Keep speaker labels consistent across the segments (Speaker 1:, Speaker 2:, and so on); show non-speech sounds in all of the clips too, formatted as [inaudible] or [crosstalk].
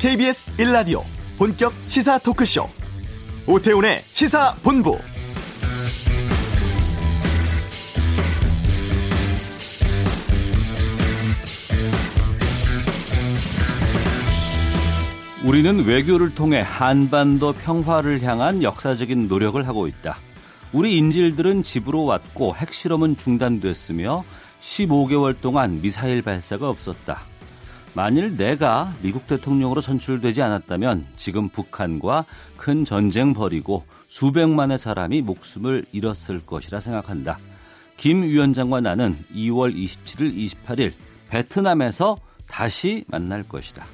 Speaker 1: KBS 1라디오 본격 시사 토크쇼 오태훈의 시사본부
Speaker 2: 우리는 외교를 통해 한반도 평화를 향한 역사적인 노력을 하고 있다. 우리 인질들은 집으로 왔고 핵실험은 중단됐으며 15개월 동안 미사일 발사가 없었다. 만일 내가 미국 대통령으로 선출되지 않았다면 지금 북한과 큰 전쟁 벌이고 수백만의 사람이 목숨을 잃었을 것이라 생각한다. 김 위원장과 나는 2월 27일, 28일 베트남에서 다시 만날 것이다.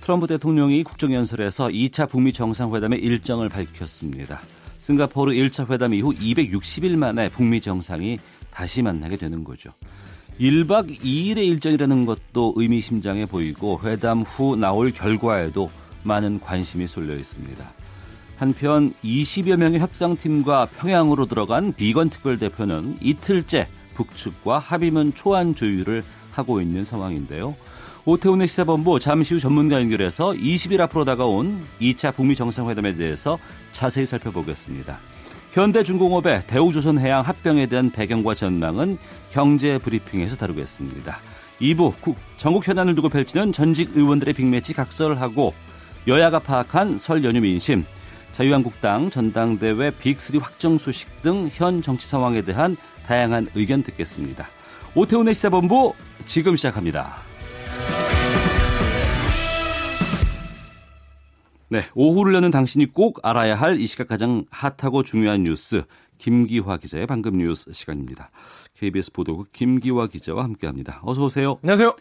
Speaker 2: 트럼프 대통령이 국정연설에서 2차 북미 정상회담의 일정을 밝혔습니다. 싱가포르 1차 회담 이후 260일 만에 북미 정상이 다시 만나게 되는 거죠. 1박 2일의 일정이라는 것도 의미심장해 보이고 회담 후 나올 결과에도 많은 관심이 쏠려 있습니다. 한편 20여 명의 협상팀과 평양으로 들어간 비건 특별대표는 이틀째 북측과 합의문 초안 조율을 하고 있는 상황인데요. 오태훈의 시사본부 잠시 후 전문가 연결해서 20일 앞으로 다가온 2차 북미 정상회담에 대해서 자세히 살펴보겠습니다. 현대중공업의 대우조선해양 합병에 대한 배경과 전망은 경제 브리핑에서 다루겠습니다. 2부 전국 현안을 두고 펼치는 전직 의원들의 빅매치 각설하고 여야가 파악한 설 연휴 민심, 자유한국당 전당대회 빅3 확정 소식 등 현 정치 상황에 대한 다양한 의견 듣겠습니다. 오태훈의 시사본부 지금 시작합니다. 네, 오후를 여는 당신이 꼭 알아야 할 이 시각 가장 핫하고 중요한 뉴스 김기화 기자의 방금 뉴스 시간입니다. KBS 보도국 김기화 기자와 함께합니다. 어서 오세요.
Speaker 3: 안녕하세요.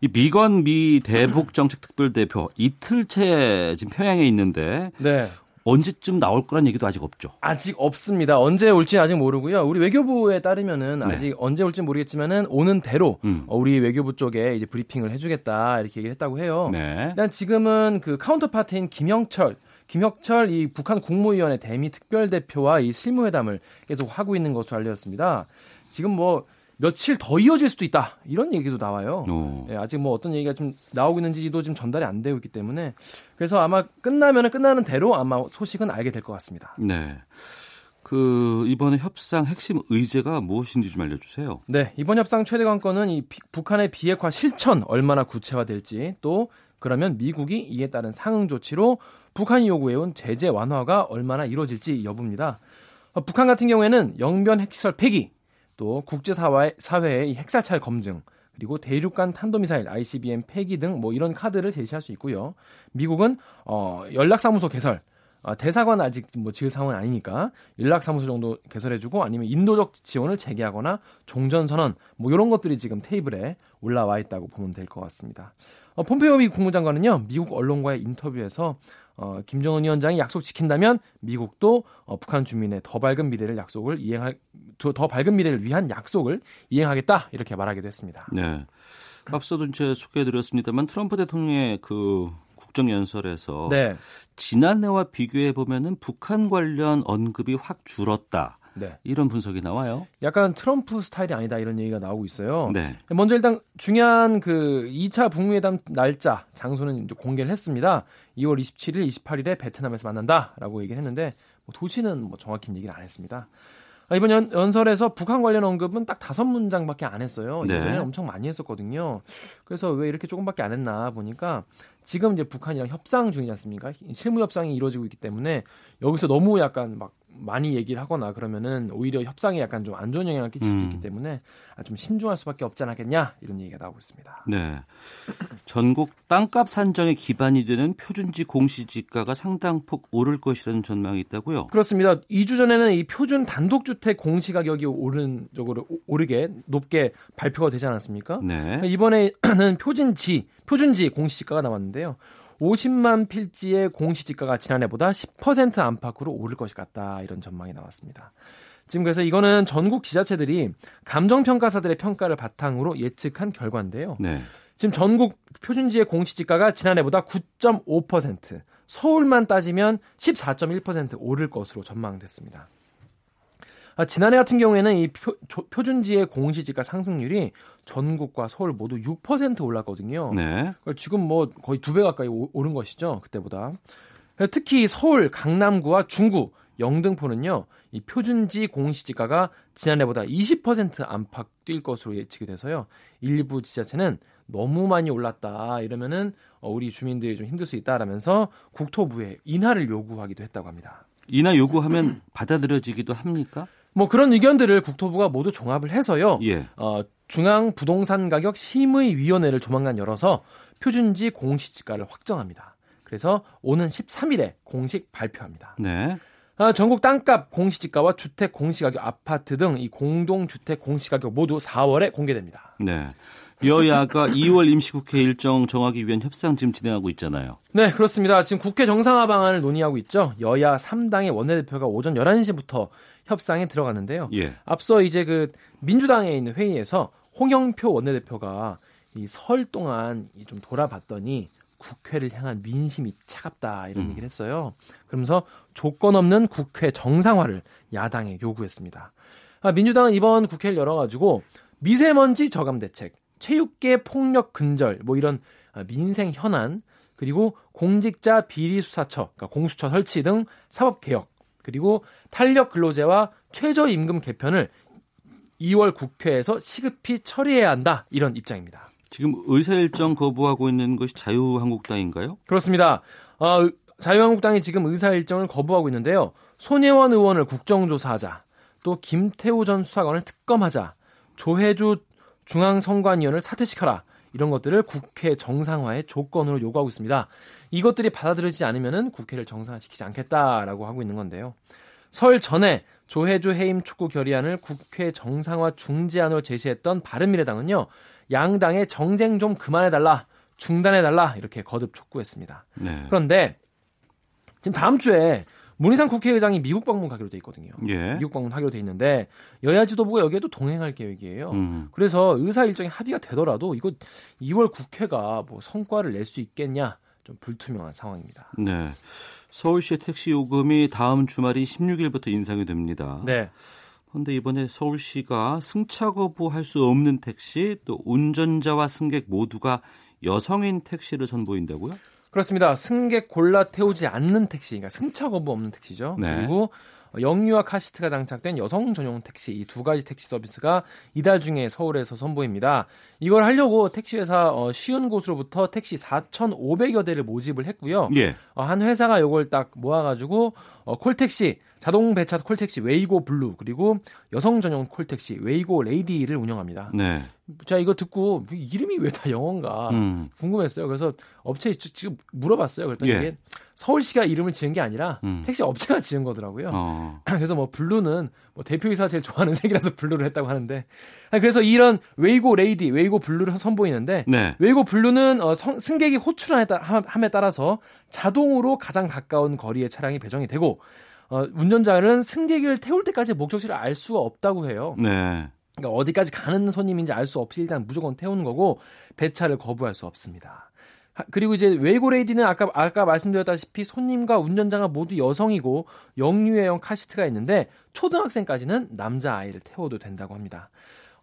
Speaker 2: 이 비건 미 대북 정책 특별 대표 이틀째 지금 평양에 있는데 네. 언제쯤 나올 거란 얘기도 아직 없죠.
Speaker 3: 아직 없습니다. 언제 올지 아직 모르고요. 우리 외교부에 따르면은 네. 아직 언제 올지 모르겠지만은 오는 대로 음. 어, 우리 외교부 쪽에 이제 브리핑을 해주겠다 이렇게 얘기를 했다고 해요. 네. 일단 지금은 그 카운터파트인 김영철 김혁철 이 북한 국무위원회 대미 특별대표와 이 실무회담을 계속 하고 있는 것으로 알려졌습니다. 지금 뭐 며칠 더 이어질 수도 있다 이런 얘기도 나와요. 예, 아직 뭐 어떤 얘기가 좀 나오고 있는지도 좀 전달이 안 되고 있기 때문에 그래서 아마 끝나면은 끝나는 대로 아마 소식은 알게 될 것 같습니다.
Speaker 2: 네. 그 이번에 협상 핵심 의제가 무엇인지 좀 알려주세요.
Speaker 3: 네, 이번 협상 최대 관건은 이 비, 북한의 비핵화 실천 얼마나 구체화될지 또 그러면 미국이 이에 따른 상응 조치로 북한이 요구해온 제재 완화가 얼마나 이루어질지 여부입니다. 어, 북한 같은 경우에는 영변 핵시설 폐기 또 국제사회의 사회의 핵사찰 검증, 그리고 대륙간 탄도미사일 ICBM 폐기 등 뭐 이런 카드를 제시할 수 있고요. 미국은 어, 연락사무소 개설, 어, 대사관 아직 뭐 지을 상황은 아니니까 연락사무소 정도 개설해주고 아니면 인도적 지원을 재개하거나 종전선언 뭐 이런 것들이 지금 테이블에 올라와 있다고 보면 될 것 같습니다. 어, 폼페이오 미 국무장관은요 미국 언론과의 인터뷰에서 어, 김정은 위원장이 약속 지킨다면 미국도 어, 북한 주민의 더 밝은 미래를 약속을 이행할 더 밝은 미래를 위한 약속을 이행하겠다 이렇게 말하기도 했습니다.
Speaker 2: 네. 앞서도 이제 소개해드렸습니다만 트럼프 대통령의 그 국정연설에서 네. 지난해와 비교해 보면은 북한 관련 언급이 확 줄었다. 네. 이런 분석이 나와요.
Speaker 3: 약간 트럼프 스타일이 아니다 이런 얘기가 나오고 있어요. 네. 먼저 일단 중요한 그 2차 북미 회담 날짜 장소는 공개를 했습니다. 2월 27일, 28일에 베트남에서 만난다라고 얘기를 했는데 뭐 도시는 뭐 정확히 얘기를 안 했습니다. 아, 이번 연, 연설에서 북한 관련 언급은 딱 다섯 문장밖에 안 했어요. 네. 예전에 엄청 많이 했었거든요. 그래서 왜 이렇게 조금밖에 안 했나 보니까 지금 이제 북한이랑 협상 중이지 않습니까? 실무 협상이 이루어지고 있기 때문에 여기서 너무 약간 막 많이 얘기를 하거나 그러면은 오히려 협상에 약간 좀 안 좋은 영향을 끼칠 수 음. 있기 때문에 좀 신중할 수밖에 없지 않겠냐 이런 얘기가 나오고 있습니다.
Speaker 2: 네. 전국 땅값 산정에 기반이 되는 표준지 공시지가가 상당폭 오를 것이라는 전망이 있다고요?
Speaker 3: 그렇습니다. 2주 전에는 이 표준 단독주택 공시 가격이 오른 쪽으로 오르게 높게 발표가 되지 않았습니까? 네. 이번에는 표준지 표준지 공시지가가 나왔는데요. 50만 필지의 공시지가가 지난해보다 10% 안팎으로 오를 것이 같다 이런 전망이 나왔습니다. 지금 그래서 이거는 전국 지자체들이 감정평가사들의 평가를 바탕으로 예측한 결과인데요. 네. 지금 전국 표준지의 공시지가가 지난해보다 9.5%, 서울만 따지면 14.1% 오를 것으로 전망됐습니다. 아, 지난해 같은 경우에는 이 표, 표준지의 공시지가 상승률이 전국과 서울 모두 6% 올랐거든요. 네. 그러니까 지금 뭐 거의 두 배 가까이 오, 오른 것이죠. 그때보다. 특히 서울, 강남구와 중구, 영등포는요. 이 표준지 공시지가가 지난해보다 20% 안팎 뛸 것으로 예측이 돼서요. 일부 지자체는 너무 많이 올랐다 이러면은 어, 우리 주민들이 좀 힘들 수 있다라면서 국토부에 인하를 요구하기도 했다고 합니다.
Speaker 2: 인하 요구하면 받아들여지기도 합니까?
Speaker 3: 뭐 그런 의견들을 국토부가 모두 종합을 해서요. 예. 어, 중앙 부동산 가격 심의 위원회를 조만간 열어서 표준지 공시지가를 확정합니다. 그래서 오는 13일에 공식 발표합니다. 네. 어, 전국 땅값 공시지가와 주택 공시가격, 아파트 등 이 공동주택 공시가격 모두 4월에 공개됩니다.
Speaker 2: 네. 여야가 [laughs] 2월 임시국회 일정 정하기 위한 협상 지금 진행하고 있잖아요.
Speaker 3: 네, 그렇습니다. 지금 국회 정상화 방안을 논의하고 있죠. 여야 3당의 원내대표가 오전 11시부터 협상에 들어갔는데요. 예. 앞서 이제 그 민주당에 있는 회의에서 홍영표 원내대표가 이 설 동안 좀 돌아봤더니 국회를 향한 민심이 차갑다 이런 음. 얘기를 했어요. 그러면서 조건 없는 국회 정상화를 야당에 요구했습니다. 아, 민주당은 이번 국회를 열어가지고 미세먼지 저감 대책, 체육계 폭력 근절, 뭐 이런 아, 민생 현안, 그리고 공직자 비리 수사처, 그러니까 공수처 설치 등 사법 개혁, 그리고 탄력 근로제와 최저임금 개편을 2월 국회에서 시급히 처리해야 한다 이런 입장입니다.
Speaker 2: 지금 의사 일정 거부하고 있는 것이 자유한국당인가요?
Speaker 3: 그렇습니다. 어, 자유한국당이 지금 의사 일정을 거부하고 있는데요. 손혜원 의원을 국정조사하자, 또 김태우 전 수사관을 특검하자, 조혜주 중앙선관위원을 사퇴시켜라. 이런 것들을 국회 정상화의 조건으로 요구하고 있습니다. 이것들이 받아들여지지 않으면 국회를 정상화시키지 않겠다라고 하고 있는 건데요. 설 전에 조혜주 해임 촉구 결의안을 국회 정상화 중지안으로 제시했던 바른미래당은요. 양당의 정쟁 좀 그만해달라, 중단해달라 이렇게 거듭 촉구했습니다. 네. 그런데 지금 다음 주에 문희상 국회의장이 미국 방문 가기로 돼 있거든요. 예. 미국 방문하기로 돼 있는데 여야 지도부가 여기에도 동행할 계획이에요. 음. 그래서 의사 일정이 합의가 되더라도 이거 2월 국회가 뭐 성과를 낼 수 있겠냐 좀 불투명한 상황입니다.
Speaker 2: 네. 서울시의 택시 요금이 다음 주말인 16일부터 인상이 됩니다. 네. 그런데 이번에 서울시가 승차 거부할 수 없는 택시 또 운전자와 승객 모두가 여성인 택시를 선보인다고요?
Speaker 3: 그렇습니다. 승객 골라 태우지 않는 택시, 그러니까 승차 거부 없는 택시죠. 네. 그리고 영유아 카시트가 장착된 여성 전용 택시 이 두 가지 택시 서비스가 이달 중에 서울에서 선보입니다. 이걸 하려고 택시회사 어, 쉰 곳으로부터 택시 4,500여 대를 모집을 했고요. 예. 어, 한 회사가 이걸 딱 모아가지고 어, 콜택시 자동 배차 콜택시 웨이고 블루 그리고 여성 전용 콜택시 웨이고 레이디를 운영합니다. 네. 자 이거 듣고 이름이 왜 다 영어인가 음. 궁금했어요. 그래서 업체에 지금 물어봤어요. 그랬더니 예. 이게 서울시가 이름을 지은 게 아니라 음. 택시 업체가 지은 거더라고요. 어. [clears throat] 그래서 뭐 블루는 뭐 대표이사 제일 좋아하는 [laughs] 색이라서 블루를 했다고 하는데 그래서 이런 웨이고 레이디, 웨이고 블루를 선보이는데 네. 웨이고 블루는 어, 성, 승객이 호출함에 따라서 자동으로 가장 가까운 거리의 차량이 배정이 되고 어, 운전자는 승객을 태울 때까지 목적지를 알 수가 없다고 해요. 네. 그러니까 어디까지 가는 손님인지 알 수 없이 일단 무조건 태우는 거고 배차를 거부할 수 없습니다. 그리고 이제 웨이고레이디는 아까 아까 말씀드렸다시피 손님과 운전자가 모두 여성이고 영유아용 카시트가 있는데 초등학생까지는 남자 아이를 태워도 된다고 합니다.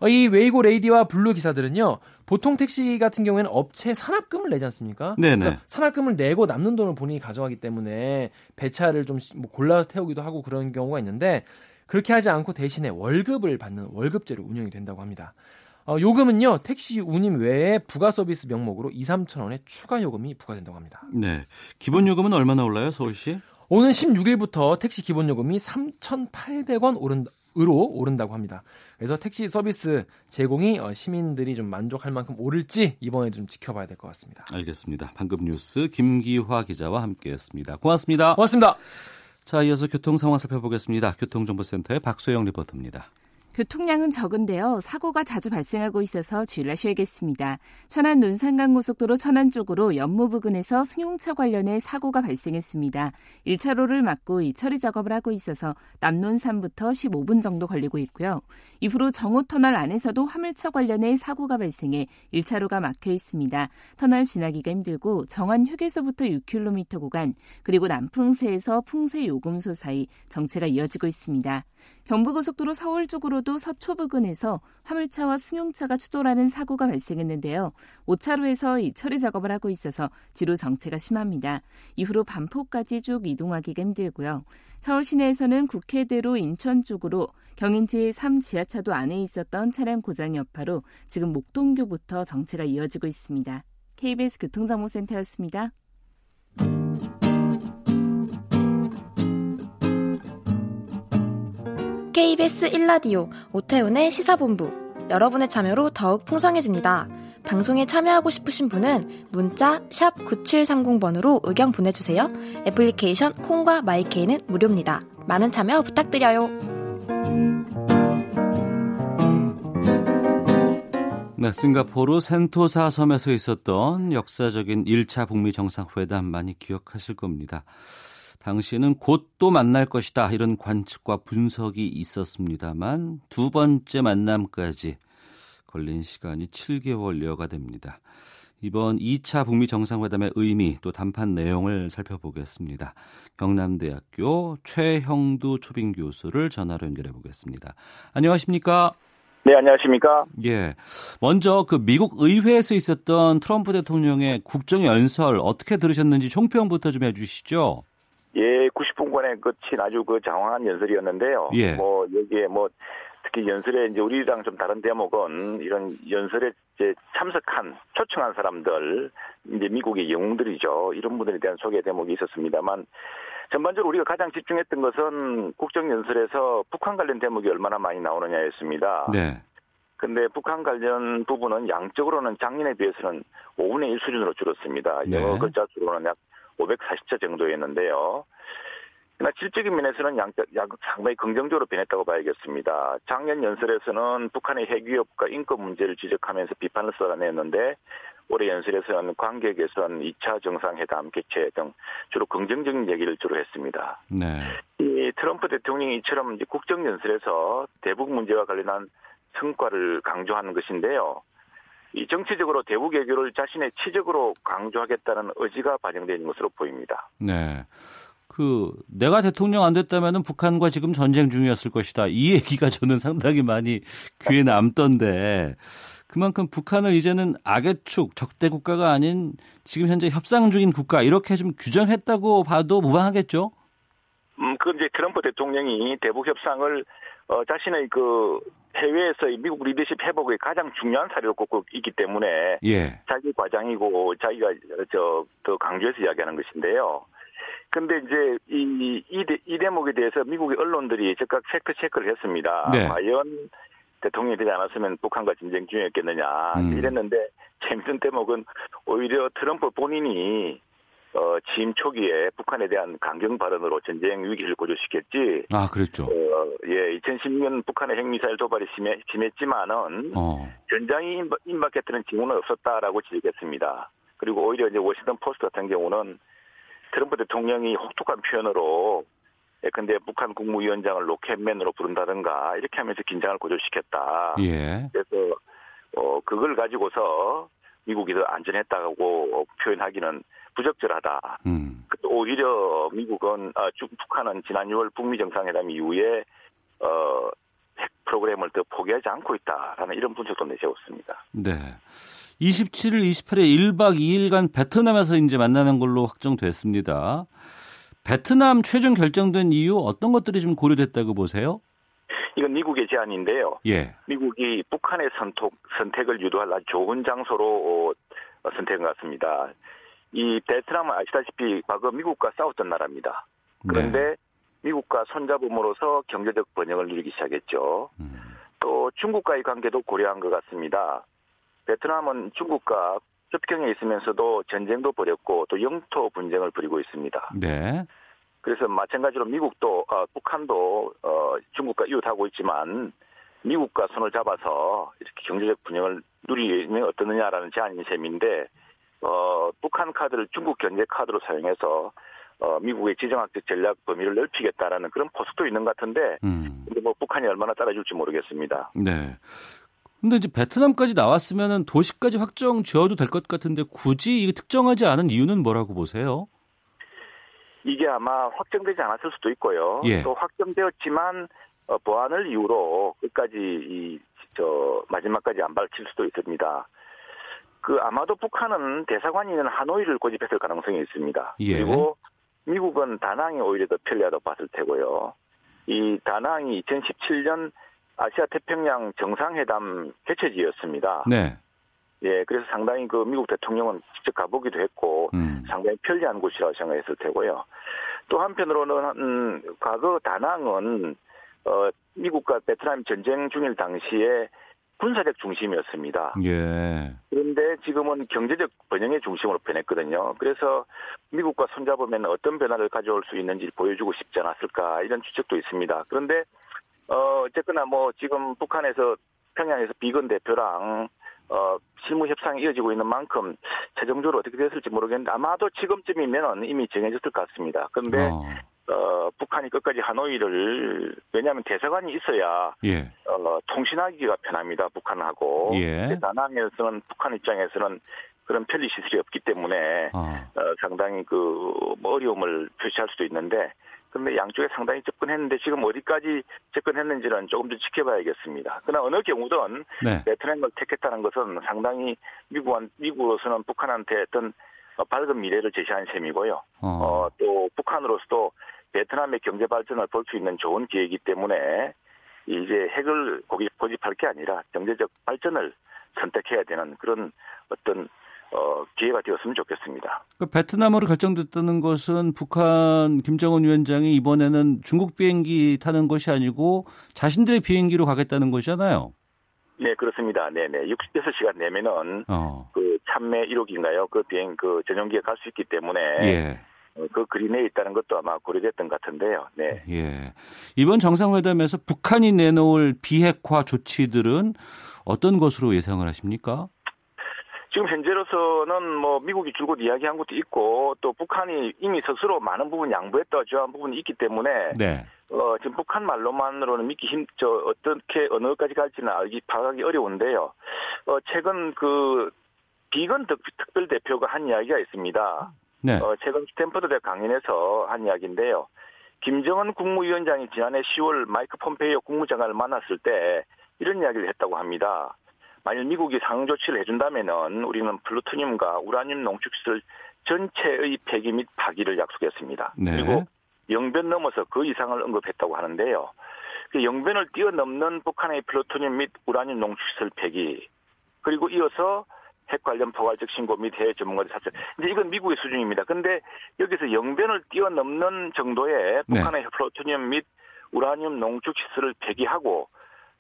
Speaker 3: 어, 이 웨이고 레이디와 블루 기사들은요 보통 택시 같은 경우에는 업체 사납금을 내지 않습니까? 네네. 사납금을 내고 남는 돈을 본인이 가져가기 때문에 배차를 좀뭐 골라서 태우기도 하고 그런 경우가 있는데 그렇게 하지 않고 대신에 월급을 받는 월급제로 운영이 된다고 합니다. 어, 요금은요 택시 운임 외에 부가 서비스 명목으로 2, 3천 원의 추가 요금이 부과된다고 합니다.
Speaker 2: 네, 기본 요금은 얼마나 올라요, 서울시?
Speaker 3: 오는 16일부터 택시 기본 요금이 3,800원 오른 으로 오른다고 합니다. 그래서 택시 서비스 제공이 어, 시민들이 좀 만족할 만큼 오를지 이번에 좀 지켜봐야 될 것 같습니다.
Speaker 2: 알겠습니다. 방금 뉴스 김기화 기자와 함께했습니다. 고맙습니다.
Speaker 3: 고맙습니다.
Speaker 2: 자, 이어서 교통 상황 살펴보겠습니다. 교통정보센터의 박소영 리포터입니다.
Speaker 4: 교통량은 적은데요. 사고가 자주 발생하고 있어서 주의하셔야겠습니다. 천안 논산강 고속도로 천안 쪽으로 연무 부근에서 승용차 관련해 사고가 발생했습니다. 1차로를 막고 이 처리 작업을 하고 있어서 남논산부터 15분 정도 걸리고 있고요. 이후로 정오터널 안에서도 화물차 관련해 사고가 발생해 1차로가 막혀 있습니다. 터널 지나기가 힘들고 정안 휴게소부터 6km 구간 그리고 남풍세에서 풍세 요금소 사이 정체가 이어지고 있습니다. 경부고속도로 서울 쪽으로도 서초 부근에서 화물차와 승용차가 추돌하는 사고가 발생했는데요. 5차로에서 이 처리 작업을 하고 있어서 뒤로 정체가 심합니다. 이후로 반포까지 쭉 이동하기가 힘들고요. 서울 시내에서는 국회대로 인천 쪽으로 경인지 3 지하차도 안에 있었던 차량 고장 여파로 지금 목동교부터 정체가 이어지고 있습니다. KBS 교통정보센터였습니다.
Speaker 5: KBS 1라디오 오태훈의 시사본부 여러분의 참여로 더욱 풍성해집니다. 방송에 참여하고 싶으신 분은 문자 9730번으로 의견 보내주세요. 애플리케이션 콩과 마이케이는 무료입니다. 많은 참여 부탁드려요.
Speaker 2: 네, 싱가포르 센토사 섬에서 있었던 역사적인 1차 북미 정상회담 많이 기억하실 겁니다. 당시에는 곧 또 만날 것이다 이런 관측과 분석이 있었습니다만 두 번째 만남까지 걸린 시간이 7개월여가 됩니다. 이번 2차 북미 정상회담의 의미 또 담판 내용을 살펴보겠습니다. 경남대학교 최형두 초빙 교수를 전화로 연결해 보겠습니다. 안녕하십니까?
Speaker 6: 네, 안녕하십니까?
Speaker 2: 예. 먼저 그 미국 의회에서 있었던 트럼프 대통령의 국정 연설 어떻게 들으셨는지 총평부터 좀 해주시죠.
Speaker 6: 예, 90분간의 끝인 아주 그 장황한 연설이었는데요.
Speaker 2: 예.
Speaker 6: 뭐 여기에 뭐 특히 연설에 이제 우리랑 좀 다른 대목은 이런 연설에 이제 참석한 초청한 사람들 이제 미국의 영웅들이죠. 이런 분들에 대한 소개 대목이 있었습니다만 전반적으로 우리가 가장 집중했던 것은 국정연설에서 북한 관련 대목이 얼마나 많이 나오느냐였습니다.
Speaker 2: 네.
Speaker 6: 근데 북한 관련 부분은 양적으로는 작년에 비해서는 5분의 1 수준으로 줄었습니다.
Speaker 2: 네.
Speaker 6: 영어 글자 수로는 약 540자 정도였는데요. 그러나 질적인 면에서는 양, 양, 상당히 긍정적으로 변했다고 봐야겠습니다. 작년 연설에서는 북한의 핵 위협과 인권 문제를 지적하면서 비판을 쏟아냈는데 올해 연설에서는 관계 개선, 2차 정상회담 개최 등 주로 긍정적인 얘기를 주로 했습니다.
Speaker 2: 네.
Speaker 6: 이 트럼프 대통령이 이처럼 이제 국정 연설에서 대북 문제와 관련한 성과를 강조하는 것인데요. 이 정치적으로 대북 외교를 자신의 치적으로 강조하겠다는 의지가 반영되어 있는 것으로 보입니다.
Speaker 2: 네. 그 내가 대통령 안 됐다면은 북한과 지금 전쟁 중이었을 것이다. 이 얘기가 저는 상당히 많이 귀에 남던데 그만큼 북한을 이제는 악의 축, 적대 국가가 아닌 지금 현재 협상 중인 국가 이렇게 좀 규정했다고 봐도 무방하겠죠?
Speaker 6: 음, 그 이제 트럼프 대통령이 대북 협상을 어, 자신의 그 해외에서의 미국 리더십 회복의 가장 중요한 사례로 꼽고 있기 때문에
Speaker 2: 예.
Speaker 6: 자기 과장이고 자기가 저 더 강조해서 이야기하는 것인데요. 근데 이제 이, 이, 대, 이 대목에 대해서 미국의 언론들이 즉각 팩트 체크를 했습니다.
Speaker 2: 네.
Speaker 6: 과연 대통령이 되지 않았으면 북한과 전쟁 중이었겠느냐
Speaker 2: 음.
Speaker 6: 이랬는데 재밌는 대목은 오히려 트럼프 본인이 어, 취임 초기에 북한에 대한 강경 발언으로 전쟁 위기를 고조시켰지.
Speaker 2: 아, 그랬죠.
Speaker 6: 어, 예, 2016년 북한의 핵미사일 도발이 심해, 심했지만은
Speaker 2: 어.
Speaker 6: 전장이 임박- 임박했다는 징후는 없었다라고 지적했습니다. 그리고 오히려 이제 워싱턴 포스트 같은 경우는 트럼프 대통령이 혹독한 표현으로 예컨대 북한 국무위원장을 Rocket Man으로 부른다든가 이렇게 하면서 긴장을 고조시켰다.
Speaker 2: 예.
Speaker 6: 그래서 어 그걸 가지고서 미국이 더 안전했다고 표현하기는 부적절하다.
Speaker 2: 음.
Speaker 6: 그 오히려 미국은 아, 중- 북한은 지난 6월 북미 정상회담 이후에 어, 핵 프로그램을 더 포기하지 않고 있다라는 이런 분석도 내세웠습니다.
Speaker 2: 네. 27일, 28일 1박 2일간 베트남에서 이제 만나는 걸로 확정됐습니다. 베트남 최종 결정된 이유 어떤 것들이 좀 고려됐다고 보세요?
Speaker 6: 이건 미국의 제안인데요.
Speaker 2: 예.
Speaker 6: 미국이 북한의 선톡, 선택을 유도할 아주 좋은 장소로 어, 선택한 것 같습니다. 이 베트남은 아시다시피 과거 미국과 싸웠던 나라입니다. 그런데
Speaker 2: 네.
Speaker 6: 미국과 손잡음으로써 경제적 번영을 누리기 시작했죠.
Speaker 2: 음.
Speaker 6: 또 중국과의 관계도 고려한 것 같습니다. 베트남은 중국과 접경에 있으면서도 전쟁도 벌였고 또 영토 분쟁을 벌이고 있습니다.
Speaker 2: 네.
Speaker 6: 그래서 마찬가지로 미국도 어, 북한도 어, 중국과 이웃하고 있지만 미국과 손을 잡아서 이렇게 경제적 분영을 누리면 어떠느냐라는 제안인 셈인데 어, 북한 카드를 중국 경제 카드로 사용해서 어, 미국의 지정학적 전략 범위를 넓히겠다라는 그런 포석도 있는 것 같은데
Speaker 2: 음.
Speaker 6: 근데 뭐 북한이 얼마나 따라줄지 모르겠습니다.
Speaker 2: 네. 근데 이제 베트남까지 나왔으면은 도시까지 확정 지어도 될 것 같은데 굳이 이게 특정하지 않은 이유는 뭐라고 보세요?
Speaker 6: 이게 아마 확정되지 않았을 수도 있고요.
Speaker 2: 예.
Speaker 6: 또 확정되었지만 어, 보안을 이유로 끝까지 이, 저, 마지막까지 안 밝힐 수도 있습니다. 그 아마도 북한은 대사관이 있는 하노이를 고집했을 가능성이 있습니다.
Speaker 2: 예.
Speaker 6: 그리고 미국은 다낭이 오히려 더 편리하다고 봤을 테고요. 이 다낭이 2017년 아시아 태평양 정상회담 개최지였습니다.
Speaker 2: 네.
Speaker 6: 예, 그래서 상당히 그 미국 대통령은 직접 가보기도 했고
Speaker 2: 음.
Speaker 6: 상당히 편리한 곳이라고 생각했을 테고요. 또 한편으로는 음, 과거 다낭은 어, 미국과 베트남 전쟁 중일 당시에 군사적 중심이었습니다.
Speaker 2: 예.
Speaker 6: 그런데 지금은 경제적 번영의 중심으로 변했거든요. 그래서 미국과 손잡으면 어떤 변화를 가져올 수 있는지 보여주고 싶지 않았을까 이런 추측도 있습니다. 그런데 어, 어쨌거나 뭐 지금 북한에서 평양에서 비건 대표랑 어, 실무 협상이 이어지고 있는 만큼 최종적으로 어떻게 됐을지 모르겠는데 아마도 지금쯤이면 이미 정해졌을 것 같습니다. 그런데
Speaker 2: 어.
Speaker 6: 어, 북한이 끝까지 하노이를 왜냐하면 대사관이 있어야
Speaker 2: 예.
Speaker 6: 어, 통신하기가 편합니다. 북한하고
Speaker 2: 예.
Speaker 6: 다낭에서는 북한 입장에서는 그런 편리 시설이 없기 때문에
Speaker 2: 어.
Speaker 6: 어, 상당히 그 뭐 어려움을 표시할 수도 있는데 근데 양쪽에 상당히 접근했는데 지금 어디까지 접근했는지는 조금 더 지켜봐야겠습니다. 그러나 어느 경우든
Speaker 2: 네.
Speaker 6: 베트남을 택했다는 것은 상당히 미국 미국으로서는 북한한테 어떤 어, 밝은 미래를 제시한 셈이고요.
Speaker 2: 어.
Speaker 6: 어, 또 북한으로서도 베트남의 경제 발전을 볼 수 있는 좋은 기회이기 때문에 이제 핵을 고집, 고집할 게 아니라 경제적 발전을 선택해야 되는 그런 어떤 어, 기회가 되었으면 좋겠습니다.
Speaker 2: 그 베트남으로 결정됐다는 것은 북한 김정은 위원장이 이번에는 중국 비행기 타는 것이 아니고 자신들의 비행기로 가겠다는 거잖아요.
Speaker 6: 네, 그렇습니다. 네네. 66시간 내면은
Speaker 2: 어.
Speaker 6: 그 참매 1호기인가요? 그 비행 그 전용기에 갈 수 있기 때문에
Speaker 2: 예.
Speaker 6: 어, 그 그린에 있다는 것도 아마 고려됐던 것 같은데요. 네.
Speaker 2: 예. 이번 정상회담에서 북한이 내놓을 비핵화 조치들은 어떤 것으로 예상을 하십니까?
Speaker 6: 지금 현재로서는 뭐 미국이 줄곧 이야기한 것도 있고 또 북한이 이미 스스로 많은 부분 양보했다 주한 부분이 있기 때문에
Speaker 2: 네.
Speaker 6: 어, 지금 북한 말로만으로는 믿기 힘, 저, 어떻게, 어느 것까지 갈지는 알기, 파악하기 어려운데요. 어, 최근 그, 비건 특, 특별 대표가 한 이야기가 있습니다.
Speaker 2: 네.
Speaker 6: 어, 최근 스탠퍼드 대 강연에서 한 이야기인데요. 김정은 국무위원장이 지난해 10월 마이크 폼페이오 국무장관을 만났을 때 이런 이야기를 했다고 합니다. 만일 미국이 상응 조치를 해준다면은 우리는 플루토늄과 우라늄 농축시설 전체의 폐기 및 파기를 약속했습니다.
Speaker 2: 네.
Speaker 6: 그리고 영변 넘어서 그 이상을 언급했다고 하는데요. 그 영변을 뛰어넘는 북한의 플루토늄 및 우라늄 농축시설 폐기 그리고 이어서 핵 관련 포괄적 신고 및 해외 전문가들 사찰. 이제 이건 미국의 수준입니다. 근데 여기서 영변을 뛰어넘는 정도의
Speaker 2: 네.
Speaker 6: 북한의 플루토늄 및 우라늄 농축 시설을 폐기하고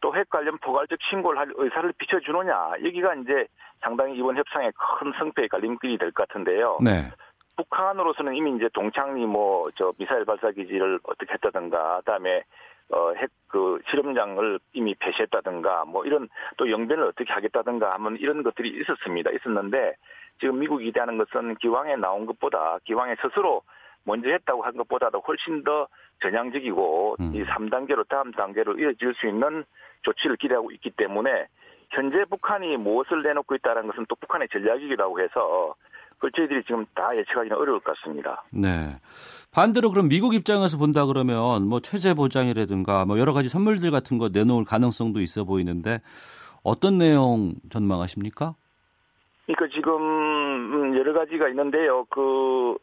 Speaker 6: 또 핵 관련 포괄적 신고를 할 의사를 비춰주느냐 여기가 이제 상당히 이번 협상의 큰 성패의 갈림길이 될 것 같은데요.
Speaker 2: 네.
Speaker 6: 북한으로서는 이미 이제 동창리 뭐 저 미사일 발사 기지를 어떻게 했다든가 그다음에 어 핵 그 실험장을 이미 폐쇄했다든가 뭐 이런 또 영변을 어떻게 하겠다든가 하면 이런 것들이 있었습니다. 있었는데 지금 미국이 기대하는 것은 기왕에 나온 것보다 기왕에 스스로 먼저 했다고 한 것보다도 훨씬 더 전향적이고
Speaker 2: 음.
Speaker 6: 이 3단계로 다음 단계로 이어질 수 있는 조치를 기대하고 있기 때문에 현재 북한이 무엇을 내놓고 있다는 것은 또 북한의 전략이기도 하고 해서 그걸 저희들이 지금 다 예측하기는 어려울 것 같습니다.
Speaker 2: 네. 반대로 그럼 미국 입장에서 본다 그러면 뭐 체제 보장이라든가 뭐 여러 가지 선물들 같은 거 내놓을 가능성도 있어 보이는데 어떤 내용 전망하십니까?
Speaker 6: 그러니까 지금 음, 여러 가지가 있는데요. 그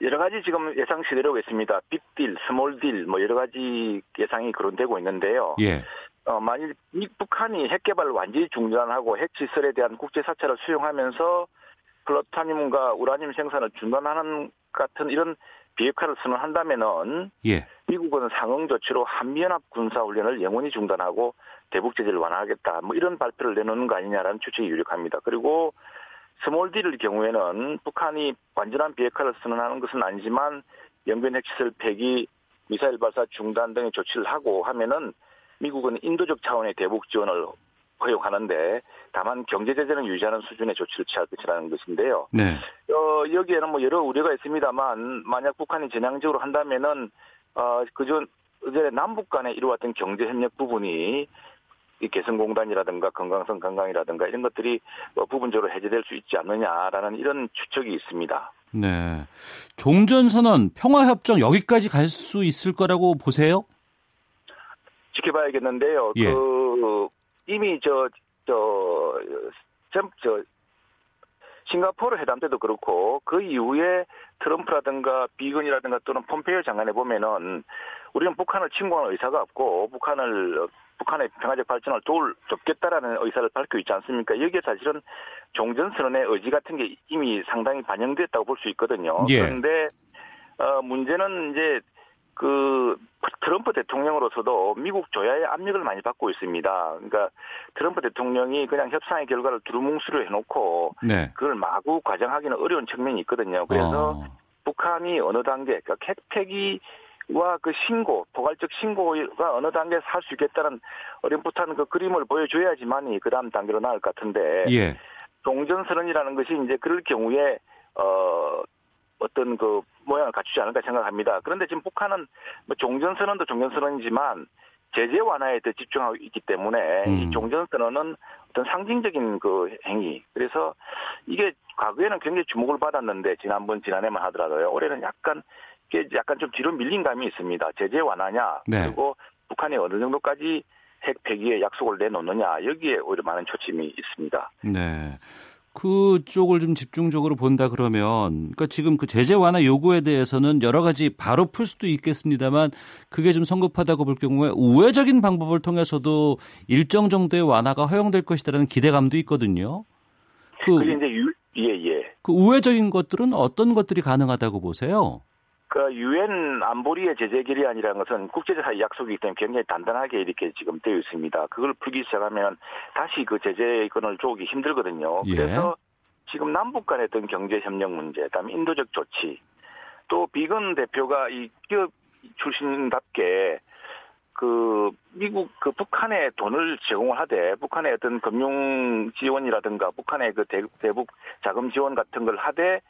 Speaker 6: 여러 가지 지금 예상 시나리오가 있습니다. 빅딜, small deal 뭐 여러 가지 예상이 거론되고 있는데요.
Speaker 2: 예.
Speaker 6: 어, 만일 미- 북한이 핵 개발을 완전히 중단하고 핵 시설에 대한 국제 사찰을 수용하면서 플루토늄과 우라늄 생산을 중단하는 같은 이런 비핵화를 선언한다면은
Speaker 2: 예.
Speaker 6: 미국은 상응 조치로 한미연합 군사 훈련을 영원히 중단하고 대북 제재를 완화하겠다. 뭐 이런 발표를 내놓는 거 아니냐라는 추측이 유력합니다. 그리고 small deal일 경우에는 북한이 완전한 비핵화를 선언하는 것은 아니지만 영변 핵시설 폐기, 미사일 발사 중단 등의 조치를 하고 하면은 미국은 인도적 차원의 대북 지원을 허용하는데 다만 경제 제재는 유지하는 수준의 조치를 취할 것이라는 것인데요.
Speaker 2: 네.
Speaker 6: 어, 여기에는 뭐 여러 우려가 있습니다만 만약 북한이 전향적으로 한다면은 어, 그전 어제 남북 간에 이루어왔던 경제 협력 부분이 이 개성공단이라든가 건강성 관광이라든가 이런 것들이 어, 부분적으로 해제될 수 있지 않느냐라는 이런 추측이 있습니다.
Speaker 2: 네. 종전선언, 평화협정 여기까지 갈 수 있을 거라고 보세요?
Speaker 6: 지켜봐야겠는데요.
Speaker 2: 예.
Speaker 6: 그 이미 저 저, 저, 저 싱가포르 회담 때도 그렇고 그 이후에 트럼프라든가 비건이라든가 또는 폼페이오 장관에 보면은 우리는 북한을 침공할 의사가 없고 북한을 북한의 평화적 발전을 도울 돕겠다라는 의사를 밝혀 있지 않습니까? 여기에 사실은 종전선언의 의지 같은 게 이미 상당히 반영됐다고 볼 수 있거든요.
Speaker 2: 예.
Speaker 6: 그런데 어, 문제는 이제 그 트럼프 대통령으로서도 미국 조야의 압력을 많이 받고 있습니다. 그러니까 트럼프 대통령이 그냥 협상의 결과를 두루뭉술을 해놓고
Speaker 2: 네.
Speaker 6: 그걸 마구 과정하기는 어려운 측면이 있거든요. 그래서
Speaker 2: 어.
Speaker 6: 북한이 어느 단계, 그러니까 핵폐기 와 그 신고, 포괄적 신고가 어느 단계에서 할 수 있겠다는 어렴풋한 그 그림을 보여줘야지만이 그 다음 단계로 나을 것 같은데,
Speaker 2: 예.
Speaker 6: 종전선언이라는 것이 이제 그럴 경우에, 어, 어떤 그 모양을 갖추지 않을까 생각합니다. 그런데 지금 북한은 뭐 종전선언도 종전선언이지만 제재 완화에 더 집중하고 있기 때문에
Speaker 2: 음.
Speaker 6: 이 종전선언은 어떤 상징적인 그 행위. 그래서 이게 과거에는 굉장히 주목을 받았는데 지난번 지난해만 하더라도요. 올해는 약간 이게 약간 좀 뒤로 밀린 감이 있습니다. 제재 완화냐
Speaker 2: 네.
Speaker 6: 그리고 북한이 어느 정도까지 핵 폐기에 약속을 내놓느냐 여기에 오히려 많은 초점이 있습니다.
Speaker 2: 네. 그쪽을 좀 집중적으로 본다 그러면, 그러니까 지금 그 제재 완화 요구에 대해서는 여러 가지 바로 풀 수도 있겠습니다만, 그게 좀 성급하다고 볼 경우에 우회적인 방법을 통해서도 일정 정도의 완화가 허용될 것이다라는 기대감도 있거든요. 그,
Speaker 6: 이제 유, 예, 예.
Speaker 2: 그 우회적인 것들은 어떤 것들이 가능하다고 보세요?
Speaker 6: 그 유엔 안보리의 제재 결의안이라는 것은 국제적 사회 약속이기 때문에 굉장히 단단하게 이렇게 지금 되어 있습니다. 그걸 풀기 시작하면 다시 그 제재권을 쪼기 힘들거든요.
Speaker 2: 예.
Speaker 6: 그래서 지금 남북 간의 어떤 경제 협력 문제, 그다음에 인도적 조치, 또 비건 대표가 이 기업 출신답게 그 미국 그 북한에 돈을 제공을 하되 북한의 어떤 금융 지원이라든가 북한의 그 대, 대북 자금 지원 같은 걸 하되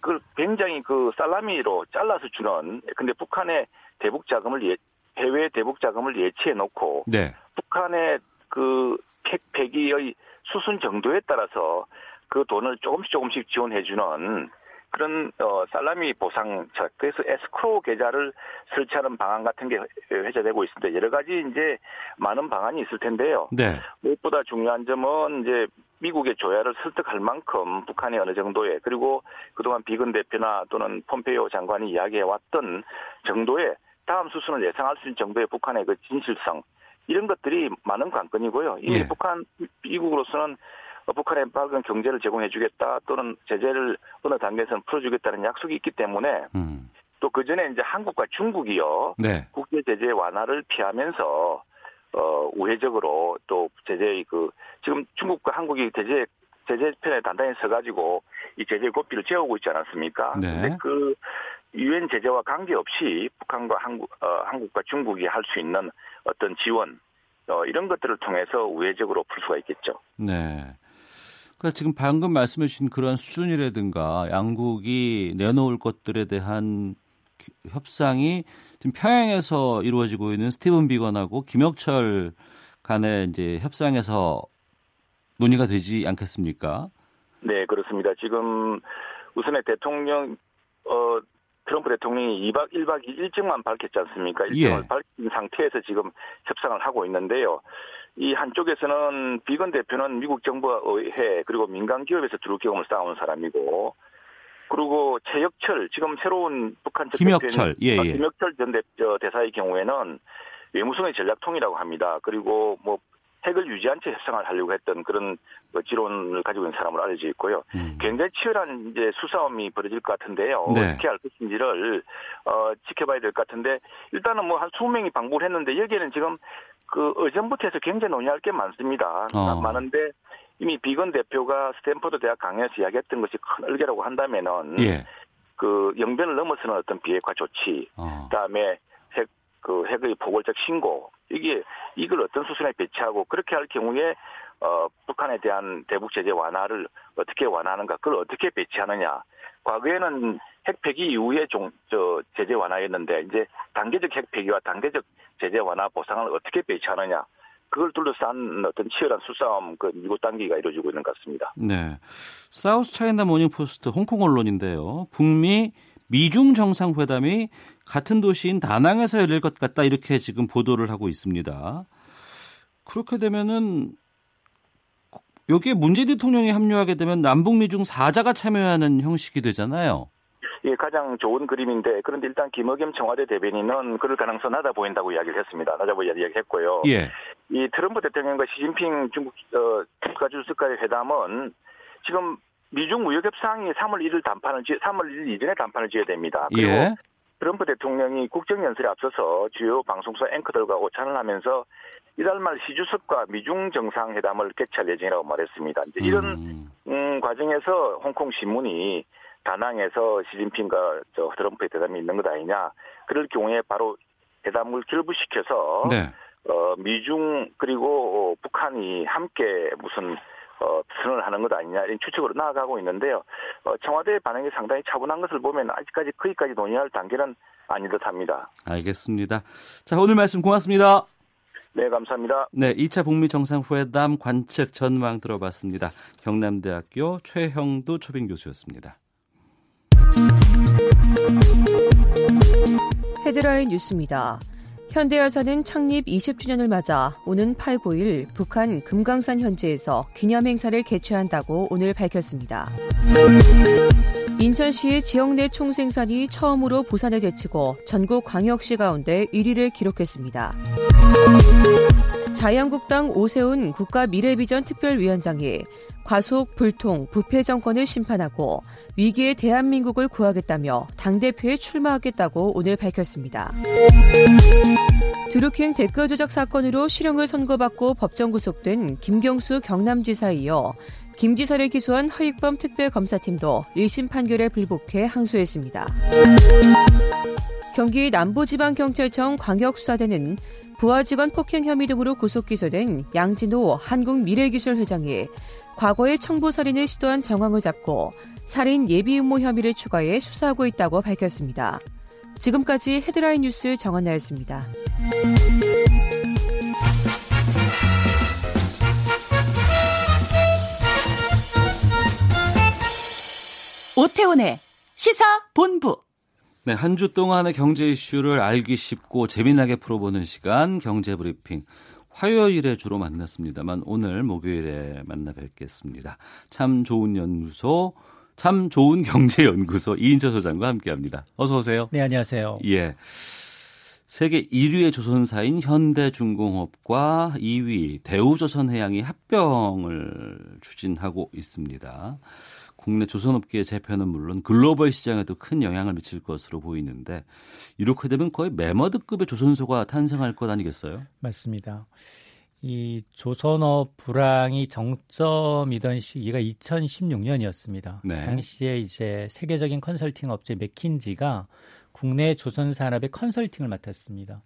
Speaker 6: 그걸 굉장히 그 살라미로 잘라서 주는 근데 북한의 대북 자금을 예, 해외 대북 자금을 예치해 놓고
Speaker 2: 네.
Speaker 6: 북한의 그핵 폐기의 수순 정도에 따라서 그 돈을 조금씩 조금씩 지원해 주는 그런 어 살라미 보상책 그래서 에스크로 계좌를 설치하는 방안 같은 게 회자되고 있습니다. 여러 가지 이제 많은 방안이 있을 텐데요.
Speaker 2: 네.
Speaker 6: 무엇보다 중요한 점은 이제 미국의 조야를 설득할 만큼 북한이 어느 정도의 그리고 그동안 비건 대표나 또는 폼페이오 장관이 이야기해 왔던 정도의 다음 수순을 예상할 수 있는 정도의 북한의 그 진실성 이런 것들이 많은 관건이고요. 이미
Speaker 2: 예.
Speaker 6: 북한 미국으로서는 어, 북한에 밝은 경제를 제공해주겠다 또는 제재를 어느 단계에서는 풀어주겠다는 약속이 있기 때문에
Speaker 2: 음.
Speaker 6: 또그 전에 이제 한국과 중국이요
Speaker 2: 네.
Speaker 6: 국제 제재 완화를 피하면서 어 우회적으로 또 제재의 그 지금 중국과 한국이 제재 제재 편에 단단히 서가지고 이 제재 고삐를 재우고 있지 않았습니까?
Speaker 2: 네.
Speaker 6: 근데 그 유엔 제재와 관계없이 북한과 한국 어, 한국과 중국이 할 수 있는 어떤 지원 어, 이런 것들을 통해서 우회적으로 풀 수가 있겠죠.
Speaker 2: 네. 그러니까 지금 방금 말씀해 주신 그런 수준이라든가 양국이 내놓을 것들에 대한 기- 협상이 지금 평양에서 이루어지고 있는 스티븐 비건하고 김혁철 간의 이제 협상에서 논의가 되지 않겠습니까?
Speaker 6: 네, 그렇습니다. 지금 우선에 대통령 어 트럼프 대통령이 2박 1박 2일 일정만 밝혔지 않습니까? 일정을
Speaker 2: 예.
Speaker 6: 밝힌 상태에서 지금 협상을 하고 있는데요. 이 한쪽에서는 비건 대표는 미국 정부와 의회 그리고 민간 기업에서 주로 경험을 쌓아온 사람이고 그리고 최혁철 지금 새로운 북한 전
Speaker 2: 김혁철, 예,
Speaker 6: 아,
Speaker 2: 예.
Speaker 6: 김혁철 전 대, 저 대사의 경우에는 외무성의 전략통이라고 합니다. 그리고 뭐 핵을 유지한 채 협상을 하려고 했던 그런 그 지론을 가지고 있는 사람으로 알려져 있고요.
Speaker 2: 음.
Speaker 6: 굉장히 치열한 이제 수싸움이 벌어질 것 같은데요.
Speaker 2: 네.
Speaker 6: 어떻게 할 것인지를 어, 지켜봐야 될 것 같은데 일단은 뭐 한 20명이 방문을 했는데 여기에는 지금 그 어전부터 해서 굉장히 논의할 게 많습니다.
Speaker 2: 어.
Speaker 6: 많은데 이미 비건 대표가 스탠퍼드 대학 강연에서 이야기했던 것이 큰 얼개라고 한다면은
Speaker 2: 예.
Speaker 6: 그 영변을 넘어서는 어떤 비핵화 조치,
Speaker 2: 어.
Speaker 6: 그다음에 핵 그 핵의 포괄적 신고 이게 이걸 어떤 수순에 배치하고 그렇게 할 경우에 어 북한에 대한 대북 제재 완화를 어떻게 완화하는가 그걸 어떻게 배치하느냐 과거에는 핵 폐기 이후에 종, 저 제재 완화였는데 이제 단계적 핵 폐기와 단계적 제재 완화 보상을 어떻게 배치하느냐 그걸 둘러싼 어떤 치열한 수싸움 그 밀고 당기기가 이루어지고 있는 것 같습니다.
Speaker 2: 네. 사우스 차이나 모닝 포스트 홍콩 언론인데요. 북미 미중 정상회담이 같은 도시인 다낭에서 열릴 것 같다 이렇게 지금 보도를 하고 있습니다. 그렇게 되면은 여기에 문재 대통령이 합류하게 되면 남북 미 중 사자가 참여하는 형식이 되잖아요.
Speaker 6: 예, 가장 좋은 그림인데 그런데 일단 김의겸 청와대 대변인은 그럴 가능성 낮아 보인다고 이야기를 했습니다. 낮아 보인다 이야기했고요.
Speaker 2: 예.
Speaker 6: 이 트럼프 대통령과 시진핑 중국 어, 국가주석과의 회담은 지금 미중 무역 협상이 3월 1일 단판을 지 3월 1일 이전에 단판을 지어야 됩니다. 그리고
Speaker 2: 예.
Speaker 6: 트럼프 대통령이 국정 연설에 앞서서 주요 방송사 앵커들과 오찬을 하면서 이달 말 시주석과 미중 정상회담을 개최할 예정이라고 말했습니다. 이제 이런
Speaker 2: 음.
Speaker 6: 음, 과정에서 홍콩 신문이 다낭에서 시진핑과 저 트럼프의 대담이 있는 것 아니냐. 그럴 경우에 바로 회담을 결부시켜서
Speaker 2: 네.
Speaker 6: 어, 미중 그리고 어, 북한이 함께 무슨 어, 선언을 하는 것 아니냐 이런 추측으로 나아가고 있는데요. 어, 청와대의 반응이 상당히 차분한 것을 보면 아직까지 거기까지 논의할 단계는 아닌 듯합니다.
Speaker 2: 알겠습니다. 자, 오늘 말씀 고맙습니다.
Speaker 6: 네, 감사합니다.
Speaker 2: 네, 2차 북미 정상회담 관측 전망 들어봤습니다. 경남대학교 최형도 초빙 교수였습니다.
Speaker 7: 헤드라인 뉴스입니다. 현대여사는 창립 20주년을 맞아 오는 8, 9일 북한 금강산 현지에서 기념행사를 개최한다고 오늘 밝혔습니다. 인천시의 지역 내 총생산이 처음으로 부산을 제치고 전국 광역시 가운데 1위를 기록했습니다. 자유한국당 오세훈 국가미래비전 특별위원장이 과속, 불통, 부패 정권을 심판하고 위기의 대한민국을 구하겠다며 당대표에 출마하겠다고 오늘 밝혔습니다. 드루킹 댓글 조작 사건으로 실형을 선고받고 법정 구속된 김경수 경남지사에 이어 김 지사를 기소한 허익범 특별검사팀도 1심 판결에 불복해 항소했습니다. 경기 남부지방경찰청 광역수사대는 부하 직원 폭행 혐의 등으로 구속 기소된 양진호 한국미래기술 회장이 과거에 청부살인을 시도한 정황을 잡고 살인 예비 음모 혐의를 추가해 수사하고 있다고 밝혔습니다. 지금까지 헤드라인 뉴스 정한나였습니다.
Speaker 8: 오태훈의 시사 본부.
Speaker 2: 네, 한 주 동안의 경제 이슈를 알기 쉽고 재미나게 풀어보는 시간 경제 브리핑. 화요일에 주로 만났습니다만 오늘 목요일에 만나 뵙겠습니다. 참 좋은 연구소, 참 좋은 경제연구소 이인철 소장과 함께합니다. 어서 오세요.
Speaker 9: 네, 안녕하세요.
Speaker 2: 예. 세계 1위의 조선사인 현대중공업과 2위 대우조선해양이 합병을 추진하고 있습니다. 국내 조선업계의 재편은 물론 글로벌 시장에도 큰 영향을 미칠 것으로 보이는데 이렇게 되면 거의 매머드급의 조선소가 탄생할 것 아니겠어요?
Speaker 9: 맞습니다. 이 조선업 불황이 정점이던 시기가 2016년이었습니다.
Speaker 2: 네.
Speaker 9: 당시에 이제 세계적인 컨설팅 업체 맥킨지가 국내 조선 산업의 컨설팅을 맡았습니다.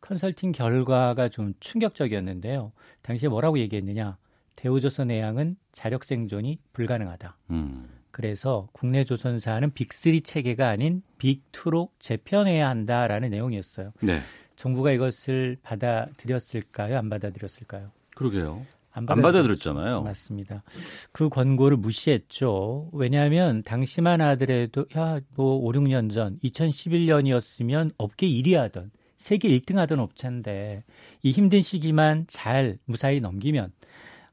Speaker 9: 컨설팅 결과가 좀 충격적이었는데요. 당시에 뭐라고 얘기했느냐? 대우조선 해양은 자력 생존이 불가능하다.
Speaker 2: 음.
Speaker 9: 그래서 국내 조선사는 빅3 체계가 아닌 빅2로 재편해야 한다라는 내용이었어요.
Speaker 2: 네.
Speaker 9: 정부가 이것을 받아들였을까요? 안 받아들였을까요?
Speaker 2: 그러게요. 안
Speaker 9: 받아들였-
Speaker 2: 받아들였잖아요.
Speaker 9: 맞습니다. 그 권고를 무시했죠. 왜냐하면 당시만 하더라도 야, 뭐 5, 6년 전 2011년이었으면 업계 1위 하던 세계 1등 하던 업체인데 이 힘든 시기만 잘 무사히 넘기면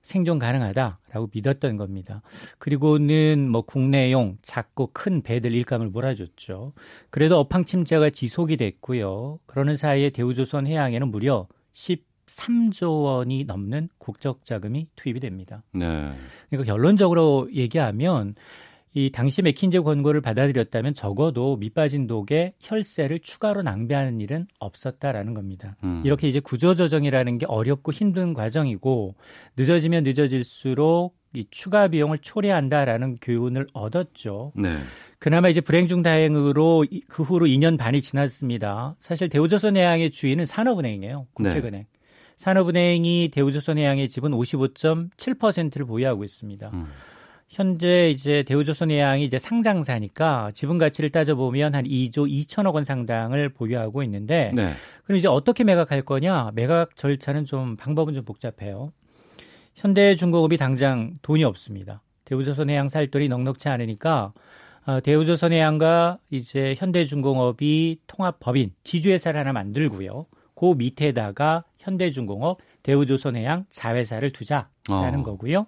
Speaker 9: 생존 가능하다라고 믿었던 겁니다. 그리고는 뭐 국내용 작고 큰 배들 일감을 몰아줬죠. 그래도 업황 침체가 지속이 됐고요. 그러는 사이에 대우조선 해양에는 무려 13조 원이 넘는 국적 자금이 투입이 됩니다.
Speaker 2: 네.
Speaker 9: 그러니까 결론적으로 얘기하면 이 당시 맥킨제 권고를 받아들였다면 적어도 밑빠진 독에 혈세를 추가로 낭비하는 일은 없었다라는 겁니다.
Speaker 2: 음.
Speaker 9: 이렇게 이제 구조조정이라는 게 어렵고 힘든 과정이고 늦어지면 늦어질수록 이 추가 비용을 초래한다라는 교훈을 얻었죠.
Speaker 2: 네.
Speaker 9: 그나마 이제 불행 중 다행으로 이- 그 후로 2년 반이 지났습니다. 사실 대우조선해양의 주인은 산업은행이에요. 국책은행. 산업은행이 대우조선해양의 지분 55.7%를 보유하고 있습니다.
Speaker 2: 음.
Speaker 9: 현재 이제 대우조선해양이 이제 상장사니까 지분 가치를 따져보면 한 2조 2천억 원 상당을 보유하고 있는데
Speaker 2: 네.
Speaker 9: 그럼 이제 어떻게 매각할 거냐? 매각 절차는 좀 방법은 좀 복잡해요. 현대중공업이 당장 돈이 없습니다. 대우조선해양 살 돈이 넉넉치 않으니까 어, 대우조선해양과 이제 현대중공업이 통합법인 지주회사를 하나 만들고요. 그 밑에다가 현대중공업, 대우조선해양 자회사를 두자라는
Speaker 2: 어.
Speaker 9: 거고요.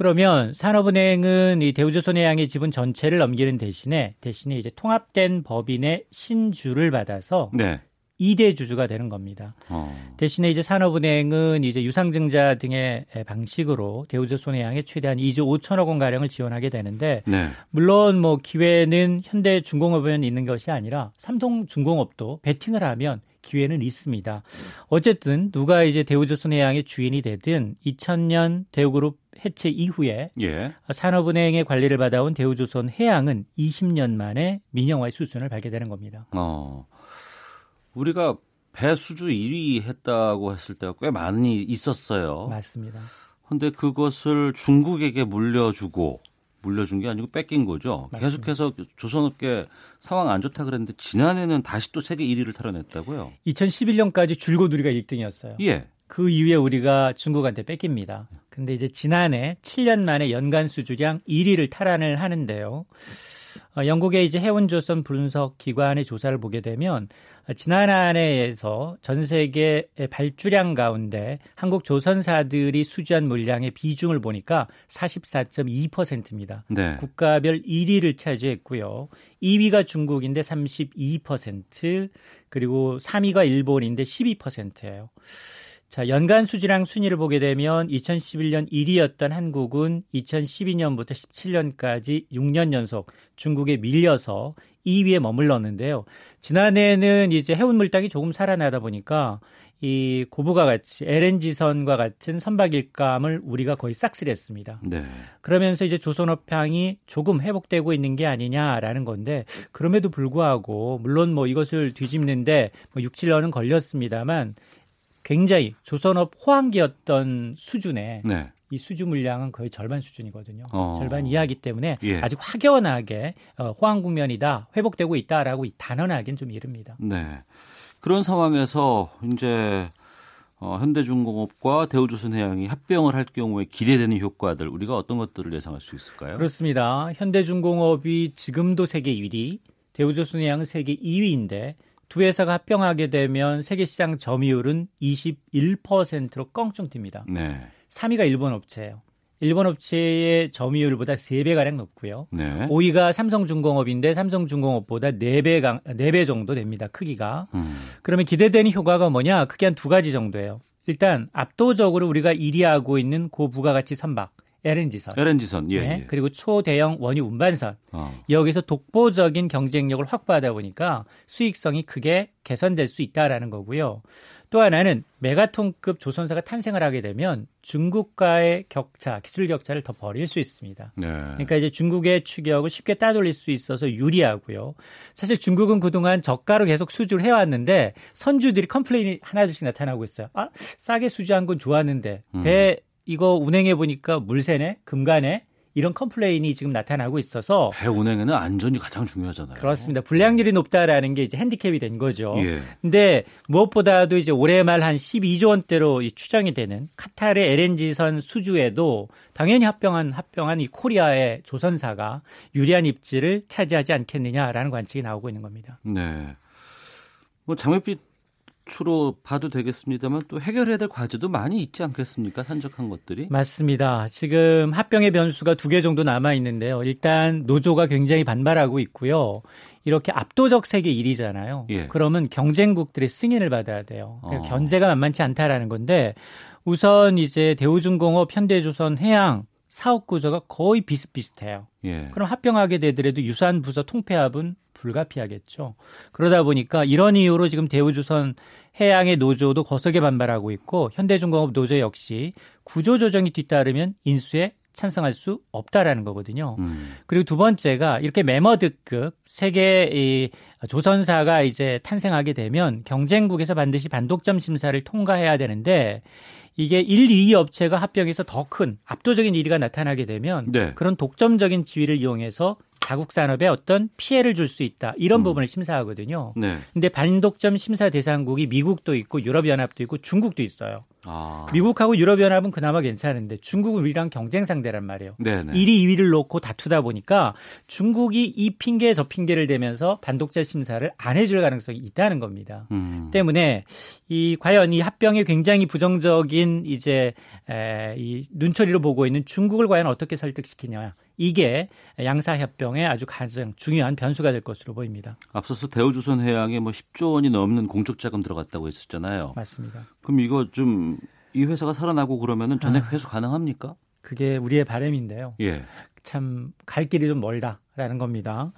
Speaker 9: 그러면 산업은행은 이 대우조선해양의 지분 전체를 넘기는 대신에 대신에 이제 통합된 법인의 신주를 받아서
Speaker 2: 네.
Speaker 9: 2대 주주가 되는 겁니다.
Speaker 2: 어.
Speaker 9: 대신에 이제 산업은행은 이제 유상증자 등의 방식으로 대우조선해양에 최대한 2조 5천억 원 가량을 지원하게 되는데
Speaker 2: 네.
Speaker 9: 물론 뭐 기회는 현대중공업에는 있는 것이 아니라 삼성중공업도 베팅을 하면 기회는 있습니다. 어쨌든 누가 이제 대우조선해양의 주인이 되든 2000년 대우그룹 해체 이후에
Speaker 2: 예.
Speaker 9: 산업은행의 관리를 받아온 대우조선 해양은 20년 만에 민영화의 수순을 밟게 되는 겁니다.
Speaker 2: 어. 우리가 배 수주 1위 했다고 했을 때가 꽤 많이 있었어요.
Speaker 9: 맞습니다.
Speaker 2: 근데 그것을 중국에게 물려주고 물려준 게 아니고 뺏긴 거죠.
Speaker 9: 맞습니다.
Speaker 2: 계속해서 조선업계 상황 안 좋다 그랬는데 지난해는 다시 또 세계 1위를 탈환했다고요.
Speaker 9: 2011년까지 줄곧 우리가 1등이었어요.
Speaker 2: 예.
Speaker 9: 그 이후에 우리가 중국한테 뺏깁니다. 근데 이제 지난해 7년 만에 연간 수주량 1위를 탈환을 하는데요. 어, 영국의 이제 해운조선 분석 기관의 조사를 보게 되면 어, 지난 한 해에서 전 세계 발주량 가운데 한국 조선사들이 수주한 물량의 비중을 보니까 44.2%입니다.
Speaker 2: 네.
Speaker 9: 국가별 1위를 차지했고요. 2위가 중국인데 32%, 그리고 3위가 일본인데 12%예요. 자, 연간 수지량 순위를 보게 되면 2011년 1위였던 한국은 2012년부터 17년까지 6년 연속 중국에 밀려서 2위에 머물렀는데요. 지난해에는 이제 해운 물량이 조금 살아나다 보니까 이 고부가 같이 LNG선과 같은 선박 일감을 우리가 거의 싹쓸이했습니다.
Speaker 2: 네.
Speaker 9: 그러면서 이제 조선업향이 조금 회복되고 있는 게 아니냐라는 건데 그럼에도 불구하고 물론 뭐 이것을 뒤집는데 뭐 6, 7년은 걸렸습니다만 굉장히 조선업 호황기였던 수준에
Speaker 2: 네.
Speaker 9: 이 수주 물량은 거의 절반 수준이거든요.
Speaker 2: 어.
Speaker 9: 절반 이하기 때문에
Speaker 2: 예.
Speaker 9: 아직 확연하게 어, 호황 국면이다, 회복되고 있다라고 단언하기는 좀 이릅니다.
Speaker 2: 네. 그런 상황에서 이제 어, 현대중공업과 대우조선해양이 합병을 할 경우에 기대되는 효과들 우리가 어떤 것들을 예상할 수 있을까요?
Speaker 9: 그렇습니다. 현대중공업이 지금도 세계 1위, 대우조선해양은 세계 2위인데 두 회사가 합병하게 되면 세계 시장 점유율은 21%로 껑충 튑니다.
Speaker 2: 네.
Speaker 9: 3위가 일본 업체예요. 일본 업체의 점유율보다 3배 가량 높고요.
Speaker 2: 네.
Speaker 9: 5위가 삼성중공업인데 삼성중공업보다 4배 강 4배 정도 됩니다. 크기가.
Speaker 2: 음.
Speaker 9: 그러면 기대되는 효과가 뭐냐? 크게 한 두 가지 정도예요. 일단 압도적으로 우리가 1위하고 있는 고부가가치 선박 LNG선.
Speaker 2: LNG선. 예.
Speaker 9: 네,
Speaker 2: 예.
Speaker 9: 그리고 초대형 원유 운반선.
Speaker 2: 어.
Speaker 9: 여기서 독보적인 경쟁력을 확보하다 보니까 수익성이 크게 개선될 수 있다라는 거고요. 또 하나는 메가톤급 조선사가 탄생을 하게 되면 중국과의 격차, 기술 격차를 더 벌일 수 있습니다.
Speaker 2: 네.
Speaker 9: 그러니까 이제 중국의 추격을 쉽게 따돌릴 수 있어서 유리하고요. 사실 중국은 그동안 저가로 계속 수주를 해왔는데 선주들이 complain이 하나둘씩 나타나고 있어요. 아, 싸게 수주한 건 좋았는데
Speaker 2: 음.
Speaker 9: 배 이거 운행해 보니까 물새네, 금가네 이런 complain이 지금 나타나고 있어서
Speaker 2: 배 운행에는 안전이 가장 중요하잖아요.
Speaker 9: 그렇습니다. 불량률이 높다라는 게 이제 핸디캡이 된 거죠.
Speaker 2: 예.
Speaker 9: 근데 무엇보다도 이제 올해 말 한 12조 원대로 이 추정이 되는 카타르의 LNG선 수주에도 당연히 합병한 합병한 이 코리아의 조선사가 유리한 입지를 차지하지 않겠느냐라는 관측이 나오고 있는 겁니다.
Speaker 2: 네. 뭐 장밋빛 으로 봐도 되겠습니다만 또 해결해야 될 과제도 많이 있지 않겠습니까? 산적한 것들이.
Speaker 9: 맞습니다. 지금 합병의 변수가 두 개 정도 남아 있는데요. 일단 노조가 굉장히 반발하고 있고요. 이렇게 압도적 세계 1위잖아요.
Speaker 2: 예.
Speaker 9: 그러면 경쟁국들의 승인을 받아야 돼요. 그러니까
Speaker 2: 어.
Speaker 9: 견제가 만만치 않다라는 건데 우선 이제 대우중공업, 현대조선, 해양 사업 구조가 거의 비슷비슷해요.
Speaker 2: 예.
Speaker 9: 그럼 합병하게 되더라도 유사한 부서 통폐합은 불가피하겠죠. 그러다 보니까 이런 이유로 지금 대우조선 해양의 노조도 거세게 반발하고 있고 현대중공업 노조 역시 구조 조정이 뒤따르면 인수에 찬성할 수 없다라는 거거든요.
Speaker 2: 음.
Speaker 9: 그리고 두 번째가 이렇게 매머드급 세계 이 조선사가 이제 탄생하게 되면 경쟁국에서 반드시 반독점 심사를 통과해야 되는데 이게 1, 2위 업체가 합병해서 더 큰 압도적인 1위가 나타나게 되면
Speaker 2: 네.
Speaker 9: 그런 독점적인 지위를 이용해서 자국 산업에 어떤 피해를 줄 수 있다. 이런 음. 부분을 심사하거든요. 네. 근데 반독점 심사 대상국이 미국도 있고 유럽연합도 있고 중국도 있어요. 아. 미국하고 유럽연합은 그나마 괜찮은데 중국은 우리랑 경쟁 상대란 말이에요. 네네. 1위, 2위를 놓고 다투다 보니까 중국이 이 핑계 저 핑계를 대면서 반독자 심사를 안 해줄 가능성이 있다는 겁니다. 음. 때문에 이 과연 이 합병에 굉장히 부정적인 이제 에, 이 눈초리로 보고 있는 중국을 과연 어떻게 설득시키냐 이게 양사협병의 아주 가장 중요한 변수가 될 것으로 보입니다.
Speaker 2: 앞서서 대우조선해양에 뭐 10조 원이 넘는 공적 자금 들어갔다고 했었잖아요.
Speaker 9: 맞습니다.
Speaker 2: 그럼 이거 좀 이 회사가 살아나고 그러면은 전액 아. 회수 가능합니까?
Speaker 9: 그게 우리의 바람인데요. 예. 참 갈 길이 좀 멀다라는 겁니다.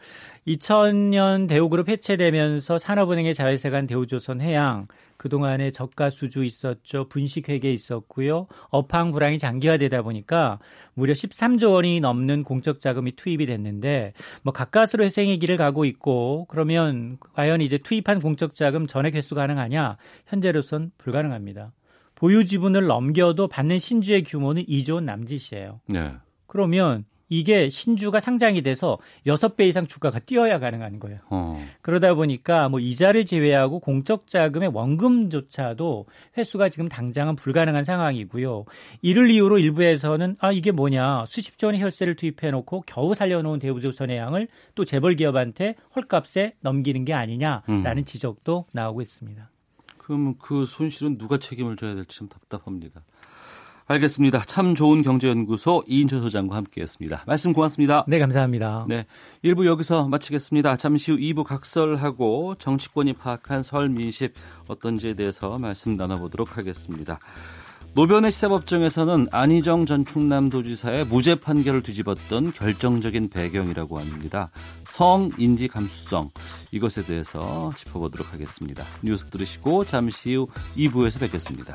Speaker 9: 2000년 대우그룹 해체되면서 산업은행의 자회사 간 대우조선 해양 그동안에 저가 수주 있었죠. 분식회계 있었고요. 업황 불황이 장기화되다 보니까 무려 13조 원이 넘는 공적 자금이 투입이 됐는데 뭐 가까스로 회생의 길을 가고 있고 그러면 과연 이제 투입한 공적 자금 전액 회수 가능하냐? 현재로선 불가능합니다. 보유 지분을 넘겨도 받는 신주의 규모는 2조 원 남짓이에요. 네. 그러면 이게 신주가 상장이 돼서 6배 이상 주가가 뛰어야 가능한 거예요. 어. 그러다 보니까 뭐 이자를 제외하고 공적 자금의 원금조차도 회수가 지금 당장은 불가능한 상황이고요. 이를 이유로 일부에서는 아 이게 뭐냐 수십조 원의 혈세를 투입해 놓고 겨우 살려놓은 대우조선의 양을 또 재벌 기업한테 헐값에 넘기는 게 아니냐라는 음. 지적도 나오고 있습니다.
Speaker 2: 그럼 그 손실은 누가 책임을 져야 될지 좀 답답합니다. 알겠습니다. 참 좋은 경제연구소 이인철 소장과 함께했습니다. 말씀 고맙습니다.
Speaker 9: 네, 감사합니다.
Speaker 2: 네, 1부 여기서 마치겠습니다. 잠시 후 2부 각설하고 정치권이 파악한 설 민심 어떤지에 대해서 말씀 나눠보도록 하겠습니다. 노변의 시사법정에서는 안희정 전 충남도지사의 무죄 판결을 뒤집었던 결정적인 배경이라고 합니다. 성 인지 감수성 이것에 대해서 짚어보도록 하겠습니다. 뉴스 들으시고 잠시 후 2부에서 뵙겠습니다.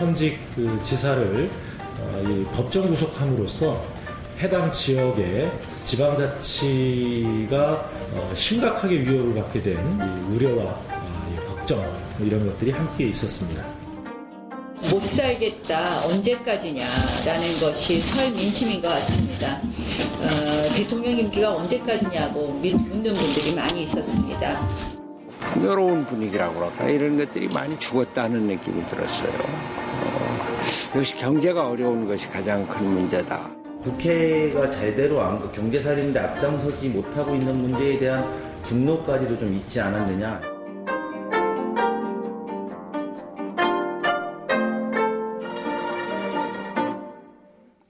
Speaker 10: 현직 그 지사를 어, 이 법정 구속함으로써 해당 지역의 지방자치가 어, 심각하게 위협을 받게 된 우려와 어, 걱정 뭐 이런 것들이 함께 있었습니다.
Speaker 11: 못 살겠다 언제까지냐라는 것이 설 민심인 것 같습니다. 어, 대통령 임기가 언제까지냐고 묻는 분들이 많이 있었습니다.
Speaker 12: 풍요로운 분위기라고 그럴까 이런 것들이 많이 죽었다는 느낌이 들었어요. 역시 경제가 어려운 것이 가장 큰 문제다.
Speaker 13: 국회가 제대로 경제살인데 앞장서지 못하고 있는 문제에 대한 분노까지도 좀 있지 않았느냐.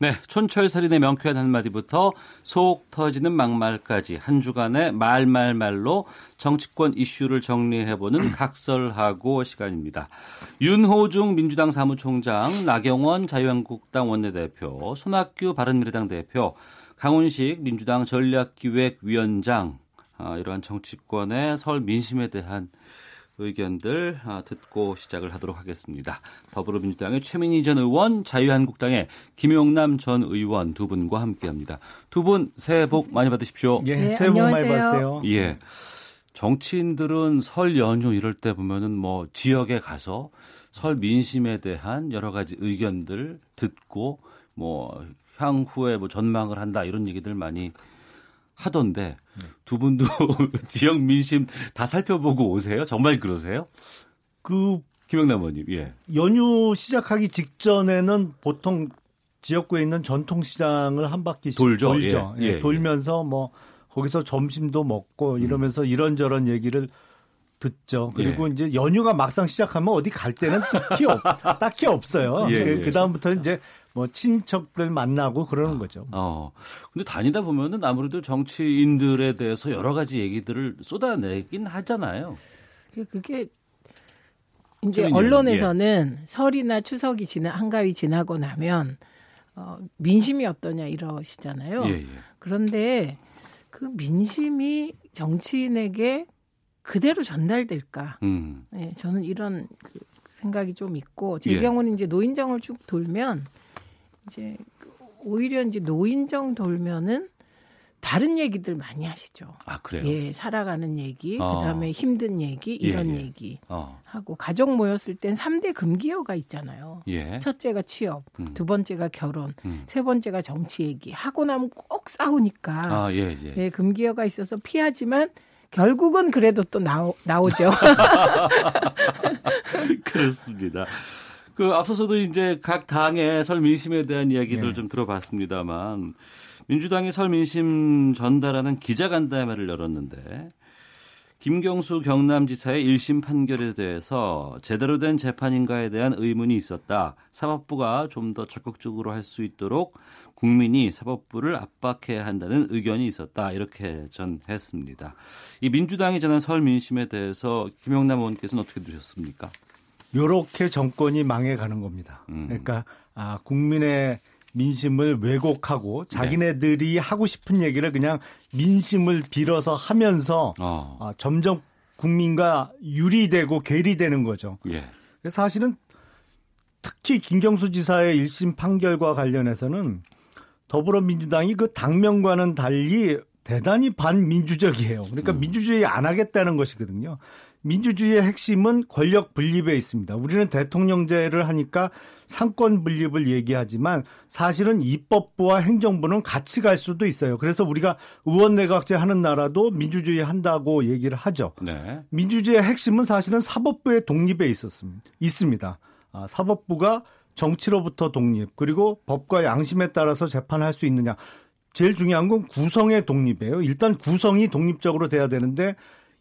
Speaker 2: 네, 촌철살인의 명쾌한 한마디부터 속 터지는 막말까지 한 주간의 말말말로 정치권 이슈를 정리해보는 [clears throat] 각설하고 시간입니다. 윤호중 민주당 사무총장, 나경원 자유한국당 원내대표, 손학규 바른미래당 대표, 강훈식 민주당 전략기획위원장, 아, 이러한 정치권의 설 민심에 대한 의견들 아, 듣고 시작을 하도록 하겠습니다. 더불어민주당의 최민희 전 의원, 자유한국당의 김용남 전 의원 두 분과 함께합니다. 두 분 새해 복 많이 받으십시오.
Speaker 14: 예, 네, 새해 복 많이 받으세요.
Speaker 2: 예. 정치인들은 설 연휴 이럴 때 보면은 뭐 지역에 가서 설 민심에 대한 여러 가지 의견들 듣고 뭐 향후에 뭐 전망을 한다 이런 얘기들 많이 하던데 두 분도 [laughs] 지역 민심 다 살펴보고 오세요? 정말 그러세요?
Speaker 14: 그
Speaker 2: 김영남 의원님, 예.
Speaker 14: 연휴 시작하기 직전에는 보통 지역구에 있는 전통시장을 한 바퀴씩 돌죠. 돌죠. 예, 예, 예, 돌면서 뭐 거기서 점심도 먹고 이러면서 음. 이런저런 얘기를 듣죠. 그리고 예. 이제 연휴가 막상 시작하면 어디 갈 때는 딱히, 없, [laughs] 딱히 없어요. 예, 그, 예. 그 다음부터는 이제 뭐 친인척들 만나고 그러는 거죠.
Speaker 2: 어. 근데 다니다 보면은 아무래도 정치인들에 대해서 여러 가지 얘기들을 쏟아내긴 하잖아요.
Speaker 15: 그게 이제 언론에서는 예. 설이나 추석이 지나 한가위 지나고 나면 어, 민심이 어떠냐 이러시잖아요. 예, 예. 그런데 그 민심이 정치인에게 그대로 전달될까? 음. 네, 저는 이런 그 생각이 좀 있고 제 예. 경우는 이제 노인정을 쭉 돌면 이제 오히려 이제 노인정 돌면은 다른 얘기들 많이 하시죠.
Speaker 2: 아, 그래요?
Speaker 15: 예, 살아가는 얘기, 어. 그다음에 힘든 얘기, 예, 이런 예, 예. 얘기 어. 하고 가족 모였을 땐 3대 금기어가 있잖아요. 예. 첫째가 취업, 음. 두 번째가 결혼, 음. 세 번째가 정치 얘기. 하고 나면 꼭 싸우니까. 아, 예, 예. 예, 금기어가 있어서 피하지만 결국은 그래도 또 나오, 나오죠. [laughs]
Speaker 2: 그렇습니다. 그 앞서서도 이제 각 당의 설 민심에 대한 이야기들 네. 좀 들어봤습니다만 민주당이 설 민심 전달하는 기자간담회를 열었는데 김경수 경남지사의 1심 판결에 대해서 제대로 된 재판인가에 대한 의문이 있었다. 사법부가 좀 더 적극적으로 할 수 있도록 국민이 사법부를 압박해야 한다는 의견이 있었다. 이렇게 전했습니다. 이 민주당이 전한 설 민심에 대해서 김영남 의원께서는 어떻게 보셨습니까?
Speaker 14: 요렇게 정권이 망해가는 겁니다. 음. 그러니까 아, 국민의 민심을 왜곡하고 자기네들이 네. 하고 싶은 얘기를 그냥 민심을 빌어서 하면서 어. 아, 점점 국민과 유리되고 괴리되는 거죠. 예. 사실은 특히 김경수 지사의 1심 판결과 관련해서는 더불어민주당이 그 당명과는 달리 대단히 반민주적이에요. 그러니까 음. 민주주의 안 하겠다는 것이거든요. 민주주의의 핵심은 권력 분립에 있습니다. 우리는 대통령제를 하니까 상권 분립을 얘기하지만 사실은 입법부와 행정부는 같이 갈 수도 있어요. 그래서 우리가 의원 내각제 하는 나라도 민주주의 한다고 얘기를 하죠. 네. 민주주의의 핵심은 사실은 사법부의 독립에 있었습니다. 있습니다. 아, 사법부가 정치로부터 독립 그리고 법과 양심에 따라서 재판할 수 있느냐. 제일 중요한 건 구성의 독립이에요. 일단 구성이 독립적으로 돼야 되는데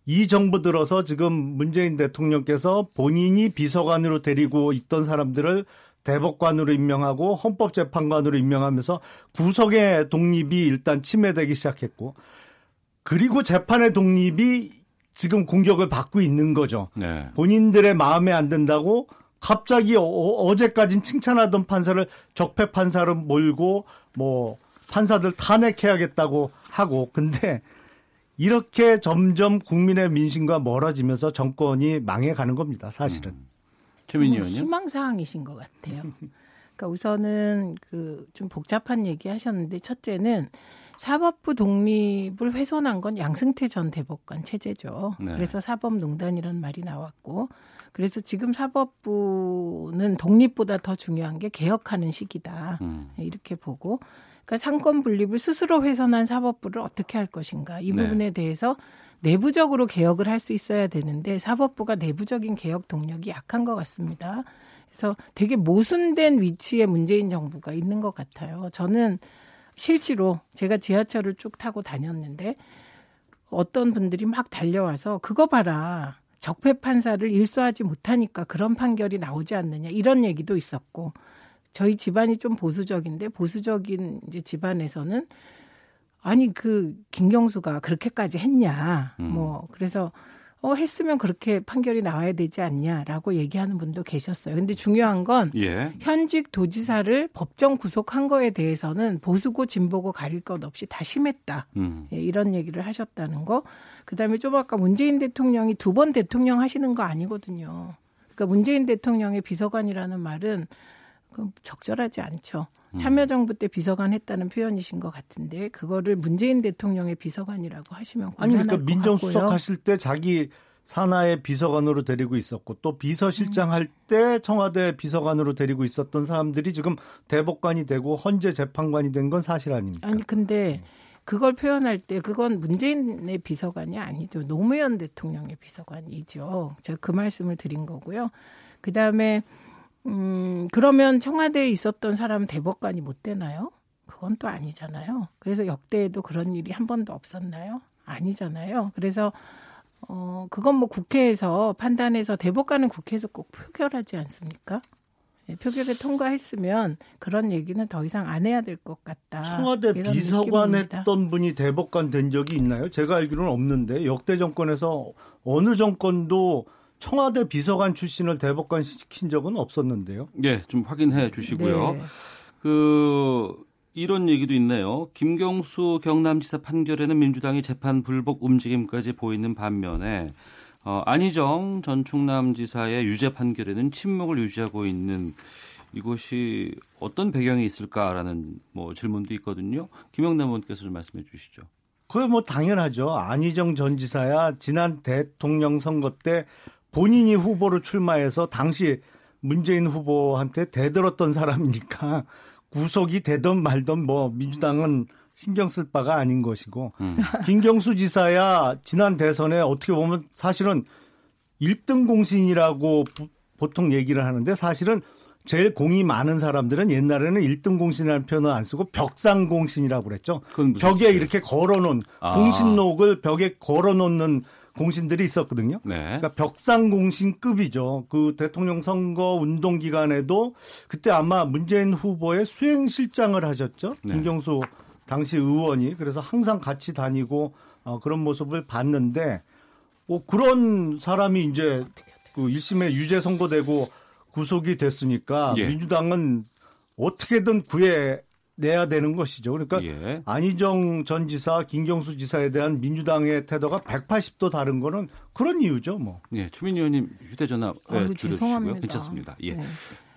Speaker 14: 이 정부 들어서 지금 문재인 대통령께서 본인이 비서관으로 데리고 있던 사람들을 대법관으로 임명하고 헌법재판관으로 임명하면서 구속의 독립이 일단 침해되기 시작했고 그리고 재판의 독립이 지금 공격을 받고 있는 거죠. 네. 본인들의 마음에 안 든다고 갑자기 어, 제까진 칭찬하던 판사를 적폐 판사로 몰고 뭐 판사들 탄핵해야겠다고 하고 근데 이렇게 점점 국민의 민심과 멀어지면서 정권이 망해가는 겁니다. 사실은. 음.
Speaker 2: 최민희 의원요?
Speaker 15: 희망사항이신 것 같아요. 그러니까 우선은 그 좀 복잡한 얘기 하셨는데 첫째는 사법부 독립을 훼손한 건 양승태 전 대법관 체제죠. 네. 그래서 사법농단이라는 말이 나왔고 그래서 지금 사법부는 독립보다 더 중요한 게 개혁하는 시기다. 음. 이렇게 보고 그러니까 상권 분립을 스스로 훼손한 사법부를 어떻게 할 것인가 이 네. 부분에 대해서 내부적으로 개혁을 할 수 있어야 되는데 사법부가 내부적인 개혁 동력이 약한 것 같습니다. 그래서 되게 모순된 위치에 문재인 정부가 있는 것 같아요. 저는 실제로 제가 지하철을 쭉 타고 다녔는데 어떤 분들이 막 달려와서 그거 봐라. 적폐 판사를 일소하지 못하니까 그런 판결이 나오지 않느냐 이런 얘기도 있었고 저희 집안이 좀 보수적인데 보수적인 이제 집안에서는 아니 그 김경수가 그렇게까지 했냐 음. 뭐 그래서 어 했으면 그렇게 판결이 나와야 되지 않냐라고 얘기하는 분도 계셨어요. 근데 중요한 건 예. 현직 도지사를 법정 구속한 거에 대해서는 보수고 진보고 가릴 것 없이 다 심했다. 음. 예, 이런 얘기를 하셨다는 거. 그다음에 좀 아까 문재인 대통령이 두 번 대통령 하시는 거 아니거든요. 그러니까 문재인 대통령의 비서관이라는 말은 그 적절하지 않죠. 음. 참여정부 때 비서관 했다는 표현이신 것 같은데 그거를 문재인 대통령의 비서관이라고 하시면
Speaker 14: 아니 그러니까 민정수석 하실 때 자기 산하의 비서관으로 데리고 있었고 또 비서실장 음. 할때 청와대 비서관으로 데리고 있었던 사람들이 지금 대법관이 되고 헌재 재판관이 된 건 사실 아닙니까?
Speaker 15: 아니 근데 그걸 표현할 때 그건 문재인의 비서관이 아니죠. 노무현 대통령의 비서관이죠. 제가 그 말씀을 드린 거고요. 그다음에 음, 그러면 청와대에 있었던 사람 대법관이 못 되나요? 그건 또 아니잖아요. 그래서 역대에도 그런 일이 한 번도 없었나요? 아니잖아요. 그래서 어, 그건 뭐 국회에서 판단해서 대법관은 국회에서 꼭 표결하지 않습니까? 네, 표결에 통과했으면 그런 얘기는 더 이상 안 해야 될 것 같다.
Speaker 14: 청와대 비서관 했던 분이 대법관 된 적이 있나요? 제가 알기로는 없는데 역대 정권에서 어느 정권도 청와대 비서관 출신을 대법관 시킨 적은 없었는데요.
Speaker 2: 예, 좀 확인해 주시고요. 네. 그 이런 얘기도 있네요. 김경수 경남지사 판결에는 민주당이 재판 불복 움직임까지 보이는 반면에 어, 안희정 전 충남지사의 유죄 판결에는 침묵을 유지하고 있는 이것이 어떤 배경이 있을까라는 뭐 질문도 있거든요. 김영남 의원께서 좀 말씀해 주시죠.
Speaker 14: 그게 뭐 당연하죠. 안희정 전 지사야 지난 대통령 선거 때 본인이 후보로 출마해서 당시 문재인 후보한테 대들었던 사람이니까 [laughs] 구속이 되던 말던 뭐 민주당은 신경 쓸 바가 아닌 것이고 음. [laughs] 김경수 지사야 지난 대선에 어떻게 보면 사실은 1등 공신이라고 보통 얘기를 하는데 사실은 제일 공이 많은 사람들은 옛날에는 1등 공신이라는 표현을 안 쓰고 벽상 공신이라고 그랬죠. 벽에 이렇게 걸어놓은 아. 공신록을 벽에 걸어놓는 공신들이 있었거든요. 네. 그러니까 벽상 공신급이죠. 그 대통령 선거 운동 기간에도 그때 아마 문재인 후보의 수행실장을 하셨죠. 네. 김경수 당시 의원이 그래서 항상 같이 다니고 어, 그런 모습을 봤는데 뭐 그런 사람이 이제 그 1심에 유죄 선고되고 구속이 됐으니까 예. 민주당은 어떻게든 구해 내야 되는 것이죠. 그러니까 예. 안희정 전 지사, 김경수 지사에 대한 민주당의 태도가 180도 다른 거는 그런 이유죠, 뭐.
Speaker 2: 예, 추민 의원님 휴대전화 네, 줄여주시고요. 괜찮습니다. 예. 네.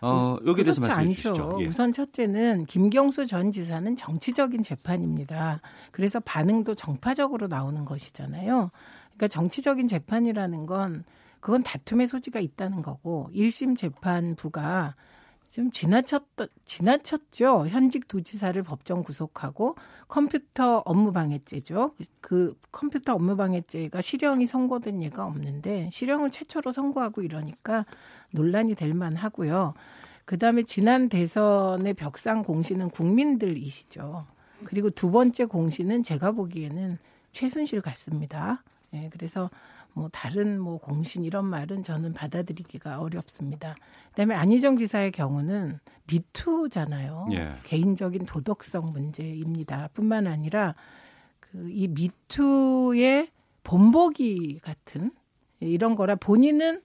Speaker 2: 어, 여기에 대해서 말씀해 않죠. 주시죠.
Speaker 15: 예. 우선 첫째는 김경수 전 지사는 정치적인 재판입니다. 그래서 반응도 정파적으로 나오는 것이잖아요. 그러니까 정치적인 재판이라는 건 그건 다툼의 소지가 있다는 거고 1심 재판부가 좀 지나쳤 지나쳤죠. 현직 도지사를 법정 구속하고 컴퓨터 업무 방해죄죠. 그 컴퓨터 업무 방해죄가 실형이 선고된 예가 없는데 실형을 최초로 선고하고 이러니까 논란이 될 만하고요. 그다음에 지난 대선의 벽상 공신은 국민들이시죠. 그리고 두 번째 공신은 제가 보기에는 최순실 같습니다. 예, 그래서 뭐 다른 뭐 공신 이런 말은 저는 받아들이기가 어렵습니다. 그다음에 안희정 지사의 경우는 미투잖아요. 예. 개인적인 도덕성 문제입니다. 뿐만 아니라 그 이 미투의 본보기 같은 이런 거라 본인은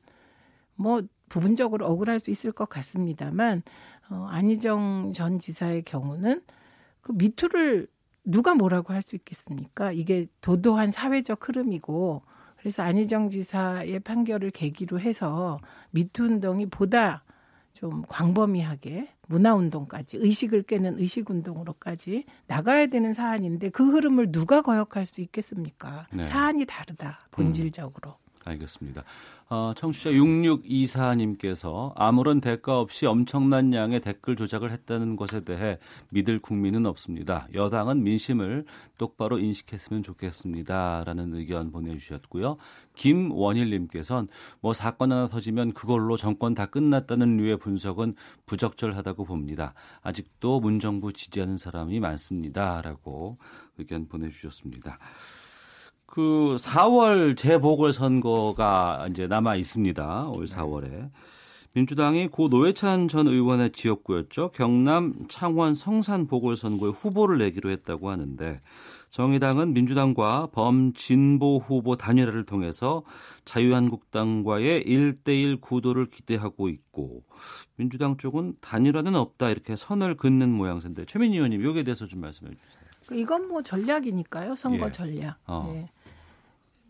Speaker 15: 뭐 부분적으로 억울할 수 있을 것 같습니다만 어, 안희정 전 지사의 경우는 그 미투를 누가 뭐라고 할 수 있겠습니까? 이게 도도한 사회적 흐름이고 그래서 안희정 지사의 판결을 계기로 해서 미투 운동이 보다 좀 광범위하게 문화운동까지 의식을 깨는 의식운동으로까지 나가야 되는 사안인데 그 흐름을 누가 거역할 수 있겠습니까? 네. 사안이 다르다 본질적으로. 음.
Speaker 2: 알겠습니다. 어, 청취자 6624님께서 아무런 대가 없이 엄청난 양의 댓글 조작을 했다는 것에 대해 믿을 국민은 없습니다. 여당은 민심을 똑바로 인식했으면 좋겠습니다. 라는 의견 보내주셨고요. 김원일님께서는 뭐 사건 하나 터지면 그걸로 정권 다 끝났다는 류의 분석은 부적절하다고 봅니다. 아직도 문정부 지지하는 사람이 많습니다. 라고 의견 보내주셨습니다. 그 4월 재보궐선거가 이제 남아 있습니다. 올 4월에. 민주당이 고 노회찬 전 의원의 지역구였죠. 경남 창원 성산 보궐선거에 후보를 내기로 했다고 하는데 정의당은 민주당과 범진보 후보 단일화를 통해서 자유한국당과의 1대1 구도를 기대하고 있고 민주당 쪽은 단일화는 없다 이렇게 선을 긋는 모양새인데 최민희 의원님 여기에 대해서 좀 말씀해 주세요.
Speaker 15: 이건 뭐 전략이니까요. 선거 예. 전략. 어. 예.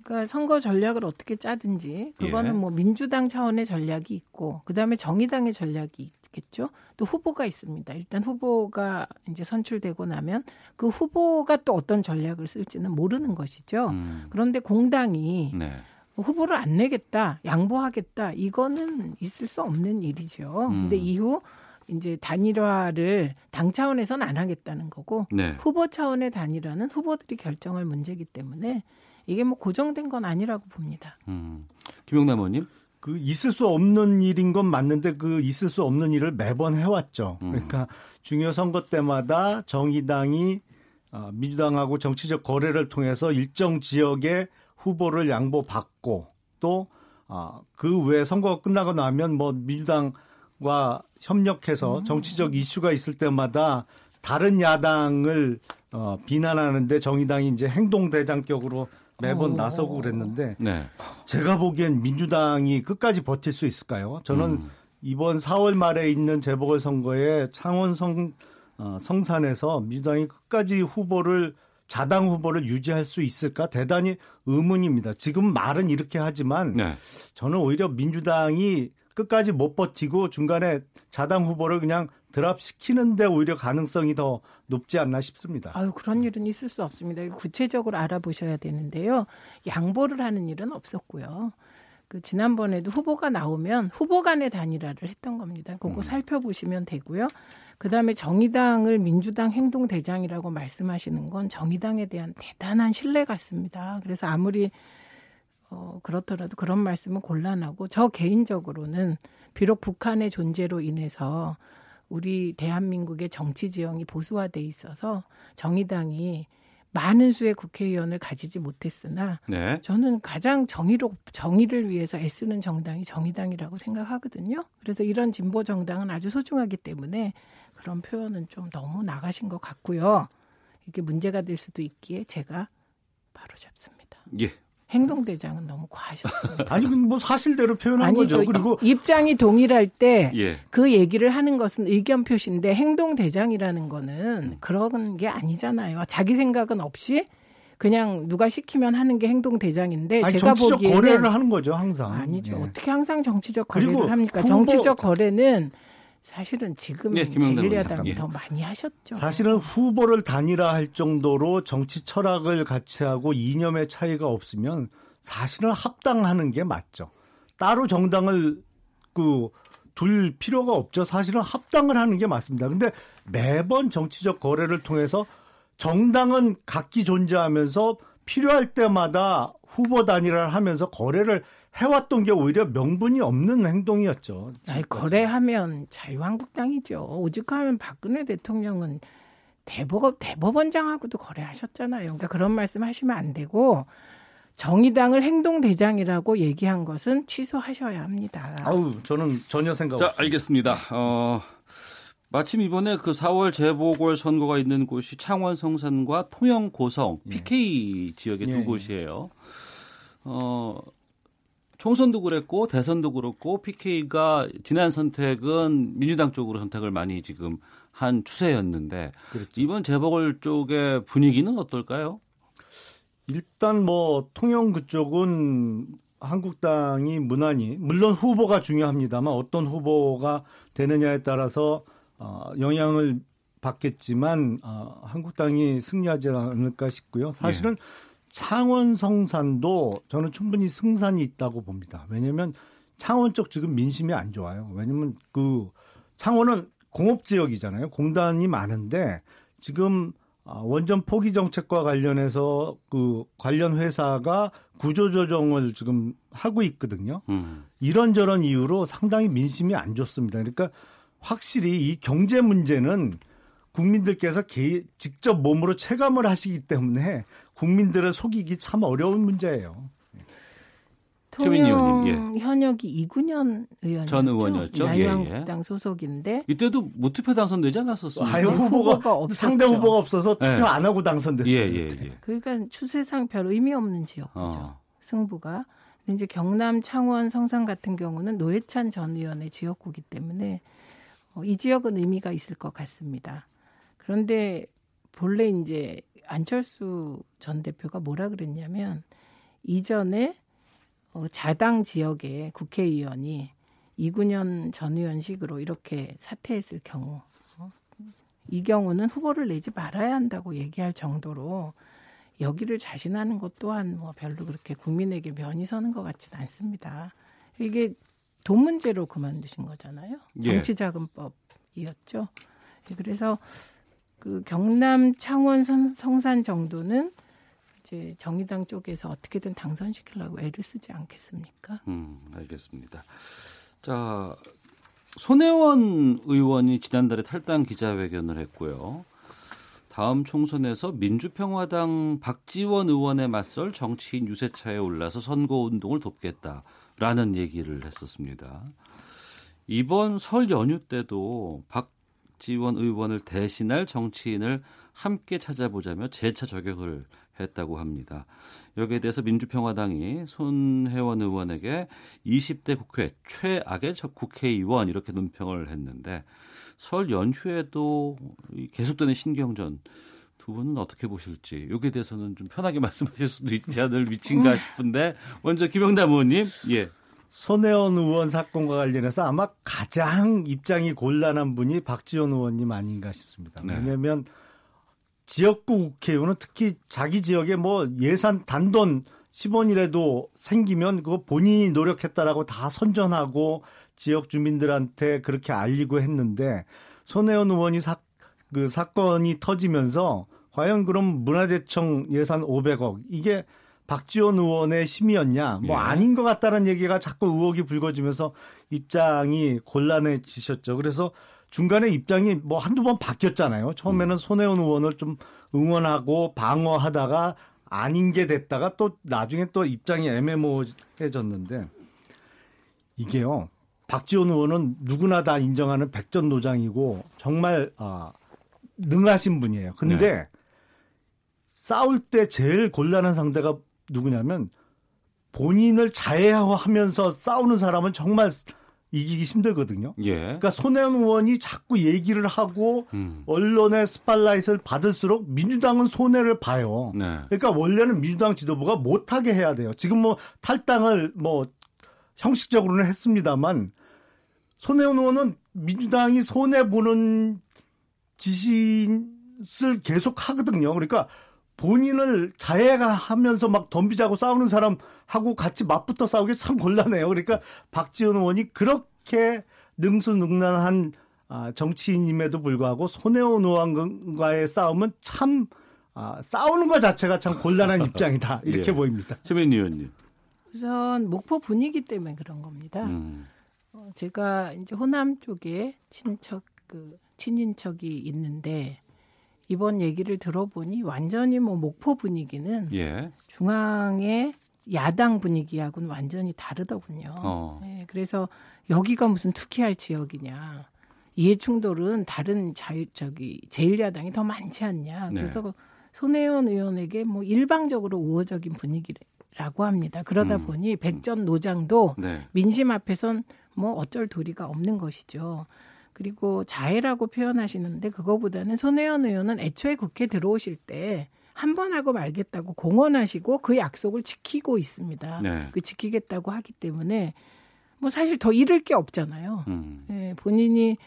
Speaker 15: 그러니까 선거 전략을 어떻게 짜든지 그거는 예. 뭐 민주당 차원의 전략이 있고 그다음에 정의당의 전략이 있겠죠. 또 후보가 있습니다. 일단 후보가 이제 선출되고 나면 그 후보가 또 어떤 전략을 쓸지는 모르는 것이죠. 음. 그런데 공당이 네. 후보를 안 내겠다, 양보하겠다 이거는 있을 수 없는 일이죠. 음. 근데 이후 이제 단일화를 당 차원에서는 안 하겠다는 거고 네. 후보 차원의 단일화는 후보들이 결정할 문제이기 때문에 이게 뭐 고정된 건 아니라고 봅니다. 음.
Speaker 2: 김용남 의원님.
Speaker 14: 그 있을 수 없는 일인 건 맞는데 그 있을 수 없는 일을 매번 해왔죠. 음. 그러니까 중요 선거 때마다 정의당이 어, 민주당하고 정치적 거래를 통해서 일정 지역의 후보를 양보받고 또 아, 그 외에 선거가 끝나고 나면 뭐 민주당과 협력해서 정치적 이슈가 있을 때마다 다른 야당을 어, 비난하는데 정의당이 이제 행동대장격으로 매번
Speaker 2: 오.
Speaker 14: 나서고 그랬는데
Speaker 2: 네.
Speaker 14: 제가 보기엔 민주당이 끝까지 버틸 수 있을까요? 저는
Speaker 2: 음.
Speaker 14: 이번 4월 말에 있는 재보궐 선거에 창원 성, 어, 성산에서 민주당이 끝까지 후보를 자당 후보를 유지할 수 있을까 대단히 의문입니다. 지금 말은 이렇게 하지만
Speaker 2: 네.
Speaker 14: 저는 오히려 민주당이 끝까지 못 버티고 중간에 자당 후보를 그냥 드랍시키는데 오히려 가능성이 더 높지 않나 싶습니다.
Speaker 15: 아유 그런 일은 있을 수 없습니다. 구체적으로 알아보셔야 되는데요. 양보를 하는 일은 없었고요. 그 지난번에도 후보가 나오면 후보 간의 단일화를 했던 겁니다. 그거
Speaker 2: 음.
Speaker 15: 살펴보시면 되고요. 그다음에 정의당을 민주당 행동대장이라고 말씀하시는 건 정의당에 대한 대단한 신뢰 같습니다. 그래서 아무리 어, 그렇더라도 그런 말씀은 곤란하고 저 개인적으로는 비록 북한의 존재로 인해서 우리 대한민국의 정치 지형이 보수화돼 있어서 정의당이 많은 수의 국회의원을 가지지 못했으나
Speaker 2: 네.
Speaker 15: 저는 가장 정의로 정의를 위해서 애쓰는 정당이 정의당이라고 생각하거든요. 그래서 이런 진보 정당은 아주 소중하기 때문에 그런 표현은 좀 너무 나가신 것 같고요. 이게 문제가 될 수도 있기에 제가 바로 잡습니다.
Speaker 2: 예.
Speaker 15: 행동대장은 너무 과하셨습니다. [laughs]
Speaker 14: 아니 뭐 사실대로 표현한
Speaker 15: 아니죠.
Speaker 14: 거죠. 그리고
Speaker 15: 입장이 동일할 때
Speaker 2: 예.
Speaker 15: 그 얘기를 하는 것은 의견 표시인데 행동 대장이라는 거는 그런 게 아니잖아요. 자기 생각은 없이 그냥 누가 시키면 하는 게 행동 대장인데
Speaker 14: 아니,
Speaker 15: 제가 보기에는
Speaker 14: 거래를 하는 거죠 항상.
Speaker 15: 아니죠.
Speaker 14: 예.
Speaker 15: 어떻게 항상 정치적 거래를 합니까? 정치적 거래는 사실은 지금
Speaker 14: 예,
Speaker 15: 제1야당이
Speaker 14: 잠깐만요.
Speaker 15: 더 많이 하셨죠.
Speaker 14: 사실은 후보를 단일화 할 정도로 정치 철학을 같이 하고 이념의 차이가 없으면 사실은 합당하는 게 맞죠. 따로 정당을 그 둘 필요가 없죠. 사실은 합당을 하는 게 맞습니다. 근데 매번 정치적 거래를 통해서 정당은 각기 존재하면서 필요할 때마다 후보 단일화를 하면서 거래를 해왔던 게 오히려 명분이 없는 행동이었죠.
Speaker 15: 아니, 거래하면 자유한국당이죠. 오죽하면 박근혜 대통령은 대법, 대법원장하고도 거래하셨잖아요. 그러니까 그런 말씀 하시면 안 되고 정의당을 행동대장이라고 얘기한 것은 취소하셔야 합니다.
Speaker 14: 아우 저는 전혀 생각
Speaker 2: 자,
Speaker 14: 없습니다.
Speaker 2: 알겠습니다. 어, 마침 이번에 그 4월 재보궐 선거가 있는 곳이 창원 성산과 통영 고성 PK 지역의 두
Speaker 14: 예.
Speaker 2: 곳이에요. 어, 총선도 그랬고 대선도 그렇고 PK가 지난 선택은 민주당 쪽으로 선택을 많이 지금 한 추세였는데 이번 재보궐 쪽의 분위기는 어떨까요?
Speaker 14: 일단 뭐 통영 그쪽은 한국당이 무난히 물론 후보가 중요합니다만 어떤 후보가 되느냐에 따라서 어, 영향을 받겠지만 어, 한국당이 승리하지 않을까 싶고요. 사실은 창원 성산도 저는 충분히 승산이 있다고 봅니다. 왜냐하면 창원 쪽 지금 민심이 안 좋아요. 왜냐하면 그 창원은 공업 지역이잖아요. 공단이 많은데 지금 아, 원전 포기 정책과 관련해서 그 관련 회사가 구조조정을 지금 하고 있거든요.
Speaker 2: 음.
Speaker 14: 이런저런 이유로 상당히 민심이 안 좋습니다. 그러니까 확실히 이 경제 문제는 국민들께서 개, 직접 몸으로 체감을 하시기 때문에 국민들을 속이기 참 어려운 문제예요.
Speaker 2: 최민희 의원님,
Speaker 15: 통영 현역이 이군현 의원이었죠.
Speaker 2: 전 의원이었죠. 예,
Speaker 15: 자유한국당 소속인데
Speaker 2: 이때도 무투표 당선되지 않았었어요.
Speaker 14: 아유 후보가,
Speaker 15: 없었죠.
Speaker 14: 상대 후보가 없어서 투표
Speaker 2: 네.
Speaker 14: 안 하고 당선됐어요.
Speaker 2: 예, 예, 예.
Speaker 15: 그러니까 추세상 별 의미 없는 지역이죠.
Speaker 2: 어.
Speaker 15: 승부가. 이제 경남, 창원, 성산 같은 경우는 노회찬 전 의원의 지역구기 때문에 어, 이 지역은 의미가 있을 것 같습니다. 그런데 본래 이제 안철수 전 대표가 뭐라 그랬냐면 이전에 어, 자당 지역의 국회의원이 이군현 전 의원식으로 이렇게 사퇴했을 경우 어, 이 경우는 후보를 내지 말아야 한다고 얘기할 정도로 여기를 자신하는 것 또한 뭐 별로 그렇게 국민에게 면이 서는 것 같지는 않습니다. 이게 돈 문제로 그만두신 거잖아요.
Speaker 2: 예.
Speaker 15: 정치자금법이었죠. 그래서 그 경남 창원 성- 성산 정도는 이제 정의당 쪽에서 어떻게든 당선시키려고 애를 쓰지 않겠습니까?
Speaker 2: 음, 알겠습니다. 자, 손혜원 의원이 지난달에 탈당 기자회견을 했고요. 다음 총선에서 민주평화당 박지원 의원에 맞설 정치인 유세차에 올라서 선거운동을 돕겠다라는 얘기를 했었습니다. 이번 설 연휴 때도 박 지원 의원을 대신할 정치인을 함께 찾아보자며 재차 저격을 했다고 합니다. 여기에 대해서 민주평화당이 손혜원 의원에게 20대 국회 최악의 국회의원 이렇게 논평을 했는데 설 연휴에도 계속되는 신경전 두 분은 어떻게 보실지 여기에 대해서는 좀 편하게 [laughs] 말씀하실 수도 있지 않을 위치인가 싶은데 먼저 김영남 의원님 예.
Speaker 14: 손혜원 의원 사건과 관련해서 아마 가장 입장이 곤란한 분이 박지원 의원님 아닌가 싶습니다. 네. 왜냐하면 지역구 국회의원은 특히 자기 지역에 뭐 예산 단돈 10원이라도 생기면 그거 본인이 노력했다라고 다 선전하고 지역 주민들한테 그렇게 알리고 했는데 손혜원 의원이 사, 그 사건이 터지면서 과연 그럼 문화재청 예산 500억 이게 박지원 의원의 심이었냐 뭐 예. 아닌 것 같다는 얘기가 자꾸 의혹이 불거지면서 입장이 곤란해지셨죠. 그래서 중간에 입장이 뭐 한두 번 바뀌었잖아요. 처음에는 음. 손혜원 의원을 좀 응원하고 방어하다가 아닌 게 됐다가 또 나중에 또 입장이 애매모호해졌는데 이게요. 박지원 의원은 누구나 다 인정하는 백전노장이고 정말 아, 능하신 분이에요. 근데 네. 싸울 때 제일 곤란한 상대가 누구냐면 본인을 자해하면서 싸우는 사람은 정말 이기기 힘들거든요. 예. 그러니까 손혜원 의원이 자꾸 얘기를 하고 음. 언론의 스팔라이트를 받을수록 민주당은 손해를 봐요. 네. 그러니까 원래는 민주당 지도부가 못하게 해야 돼요. 지금 뭐 탈당을 뭐 형식적으로는 했습니다만 손혜원 의원은 민주당이 손해 보는 지시를 계속 하거든요. 그러니까 본인을 자해가 하면서 막 덤비자고 싸우는 사람하고 같이 맞붙어 싸우기 참 곤란해요. 그러니까 박지원 의원이 그렇게 능수능란한 아, 정치인임에도 불구하고 손혜원 의원과의 싸움은 참 아, 싸우는 것 자체가 참 곤란한 [laughs] 입장이다 이렇게 예. 보입니다.
Speaker 2: 최민 의원님.
Speaker 15: 우선 목포 분위기 때문에 그런 겁니다. 음. 어, 제가 이제 호남 쪽에 친척 그 친인척이 있는데 이번 얘기를 들어보니 완전히 뭐 목포 분위기는 예. 중앙의 야당 분위기하고는 완전히 다르더군요. 어. 네, 그래서 여기가 무슨 투키할 지역이냐. 이해 충돌은 다른 자유 저기 제일야당이 더 많지 않냐. 네. 그래서 네. 손혜원 의원에게 뭐 일방적으로 우호적인 분위기라고 합니다. 그러다 음. 보니 백전 노장도 네. 민심 앞에선 뭐 어쩔 도리가 없는 것이죠. 그리고 자해라고 표현하시는데 그거보다는 손혜원 의원은 애초에 국회 들어오실 때 한 번 하고 말겠다고 공언하시고 그 약속을 지키고 있습니다. 네. 그 지키겠다고 하기 때문에 뭐 사실 더 잃을 게 없잖아요. 음. 예, 본인이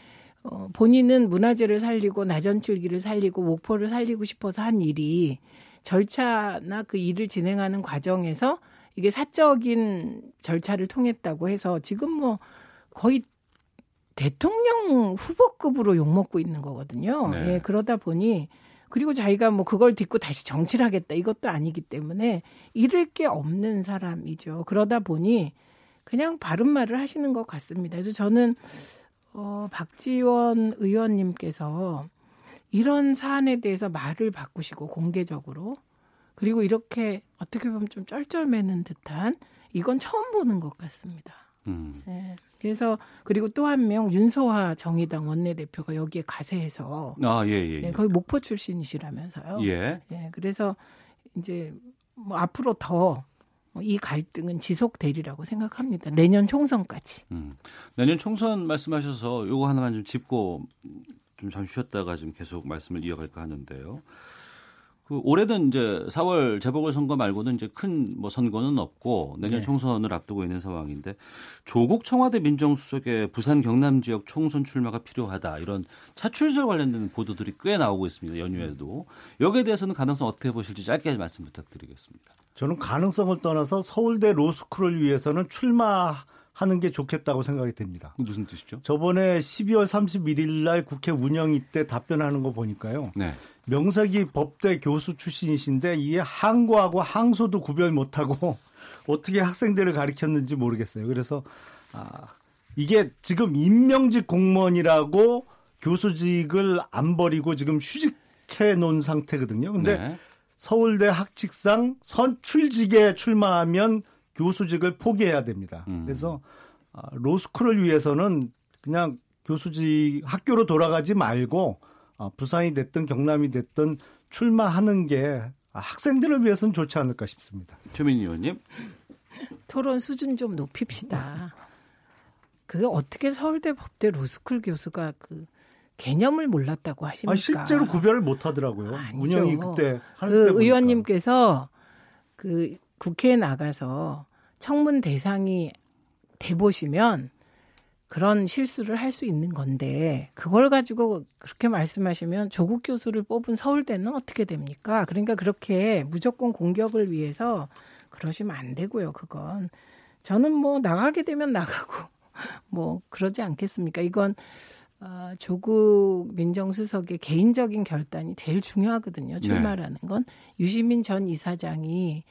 Speaker 15: 어, 본인은 문화재를 살리고 나전칠기를 살리고 목포를 살리고 싶어서 한 일이 절차나 그 일을 진행하는 과정에서 이게 사적인 절차를 통했다고 해서 지금 뭐 거의 대통령 후보급으로 욕먹고 있는 거거든요. 네. 예, 그러다 보니 그리고 자기가 뭐 그걸 딛고 다시 정치를 하겠다 이것도 아니기 때문에 잃을 게 없는 사람이죠. 그러다 보니 그냥 바른 말을 하시는 것 같습니다. 그래서 저는 어 박지원 의원님께서 이런 사안에 대해서 말을 바꾸시고 공개적으로 그리고 이렇게 어떻게 보면 좀 쩔쩔매는 듯한 이건 처음 보는 것 같습니다. 음. 네. 그래서 그리고 또 한 명 윤소화 정의당 원내대표가 여기에 가세해서 아, 예, 예, 예. 네, 거기 목포 출신이시라면서요. 예. 예. 그래서 이제 뭐 앞으로 더 이 갈등은 지속되리라고 생각합니다. 내년 총선까지. 음.
Speaker 2: 내년 총선 말씀하셔서 요거 하나만 좀 짚고 좀 잠시 쉬었다가 지금 계속 말씀을 이어갈까 하는데요. 그 올해는 이제 4월 재보궐 선거 말고는 이제 큰 뭐 선거는 없고 내년 네. 총선을 앞두고 있는 상황인데 조국 청와대 민정수석의 부산 경남 지역 총선 출마가 필요하다 이런 차출설 관련된 보도들이 꽤 나오고 있습니다. 연휴에도 여기에 대해서는 가능성 어떻게 보실지 짧게 말씀 부탁드리겠습니다.
Speaker 14: 저는 가능성을 떠나서 서울대 로스쿨을 위해서는 출마 하는 게 좋겠다고 생각이 됩니다.
Speaker 2: 무슨 뜻이죠?
Speaker 14: 저번에 12월 31일 날 국회 운영위 때 답변하는 거 보니까요. 네. 명석이 법대 교수 출신이신데 이게 항고하고 항소도 구별 못하고 [laughs] 어떻게 학생들을 가르쳤는지 모르겠어요. 그래서 아, 이게 지금 임명직 공무원이라고 교수직을 안 버리고 지금 휴직 회복해 놓은 상태거든요. 근데 네. 서울대 학칙상 선출직에 출마하면 교수직을 포기해야 됩니다. 음. 그래서 아, 로스쿨을 위해서는 그냥 교수직 학교로 돌아가지 말고 아, 부산이 됐든 경남이 됐든 출마하는 게 학생들을 위해서는 좋지 않을까 싶습니다.
Speaker 2: 최민희 의원님.
Speaker 15: 토론 수준 좀 높입시다. 그 어떻게 서울대 법대 로스쿨 교수가 그 개념을 몰랐다고 하십니까? 아,
Speaker 14: 실제로 구별을 못 하더라고요. 아니죠. 운영이 그때
Speaker 15: 그 의원님께서 그 국회에 나가서 청문 대상이 돼 보시면 그런 실수를 할 수 있는 건데 그걸 가지고 그렇게 말씀하시면 조국 교수를 뽑은 서울대는 어떻게 됩니까? 그러니까 그렇게 무조건 공격을 위해서 그러시면 안 되고요. 그건 저는 뭐 나가게 되면 나가고 [laughs] 뭐 그러지 않겠습니까? 이건 어, 조국 민정수석의 개인적인 결단이 제일 중요하거든요. 출마라는 네. 건 유시민 전 이사장이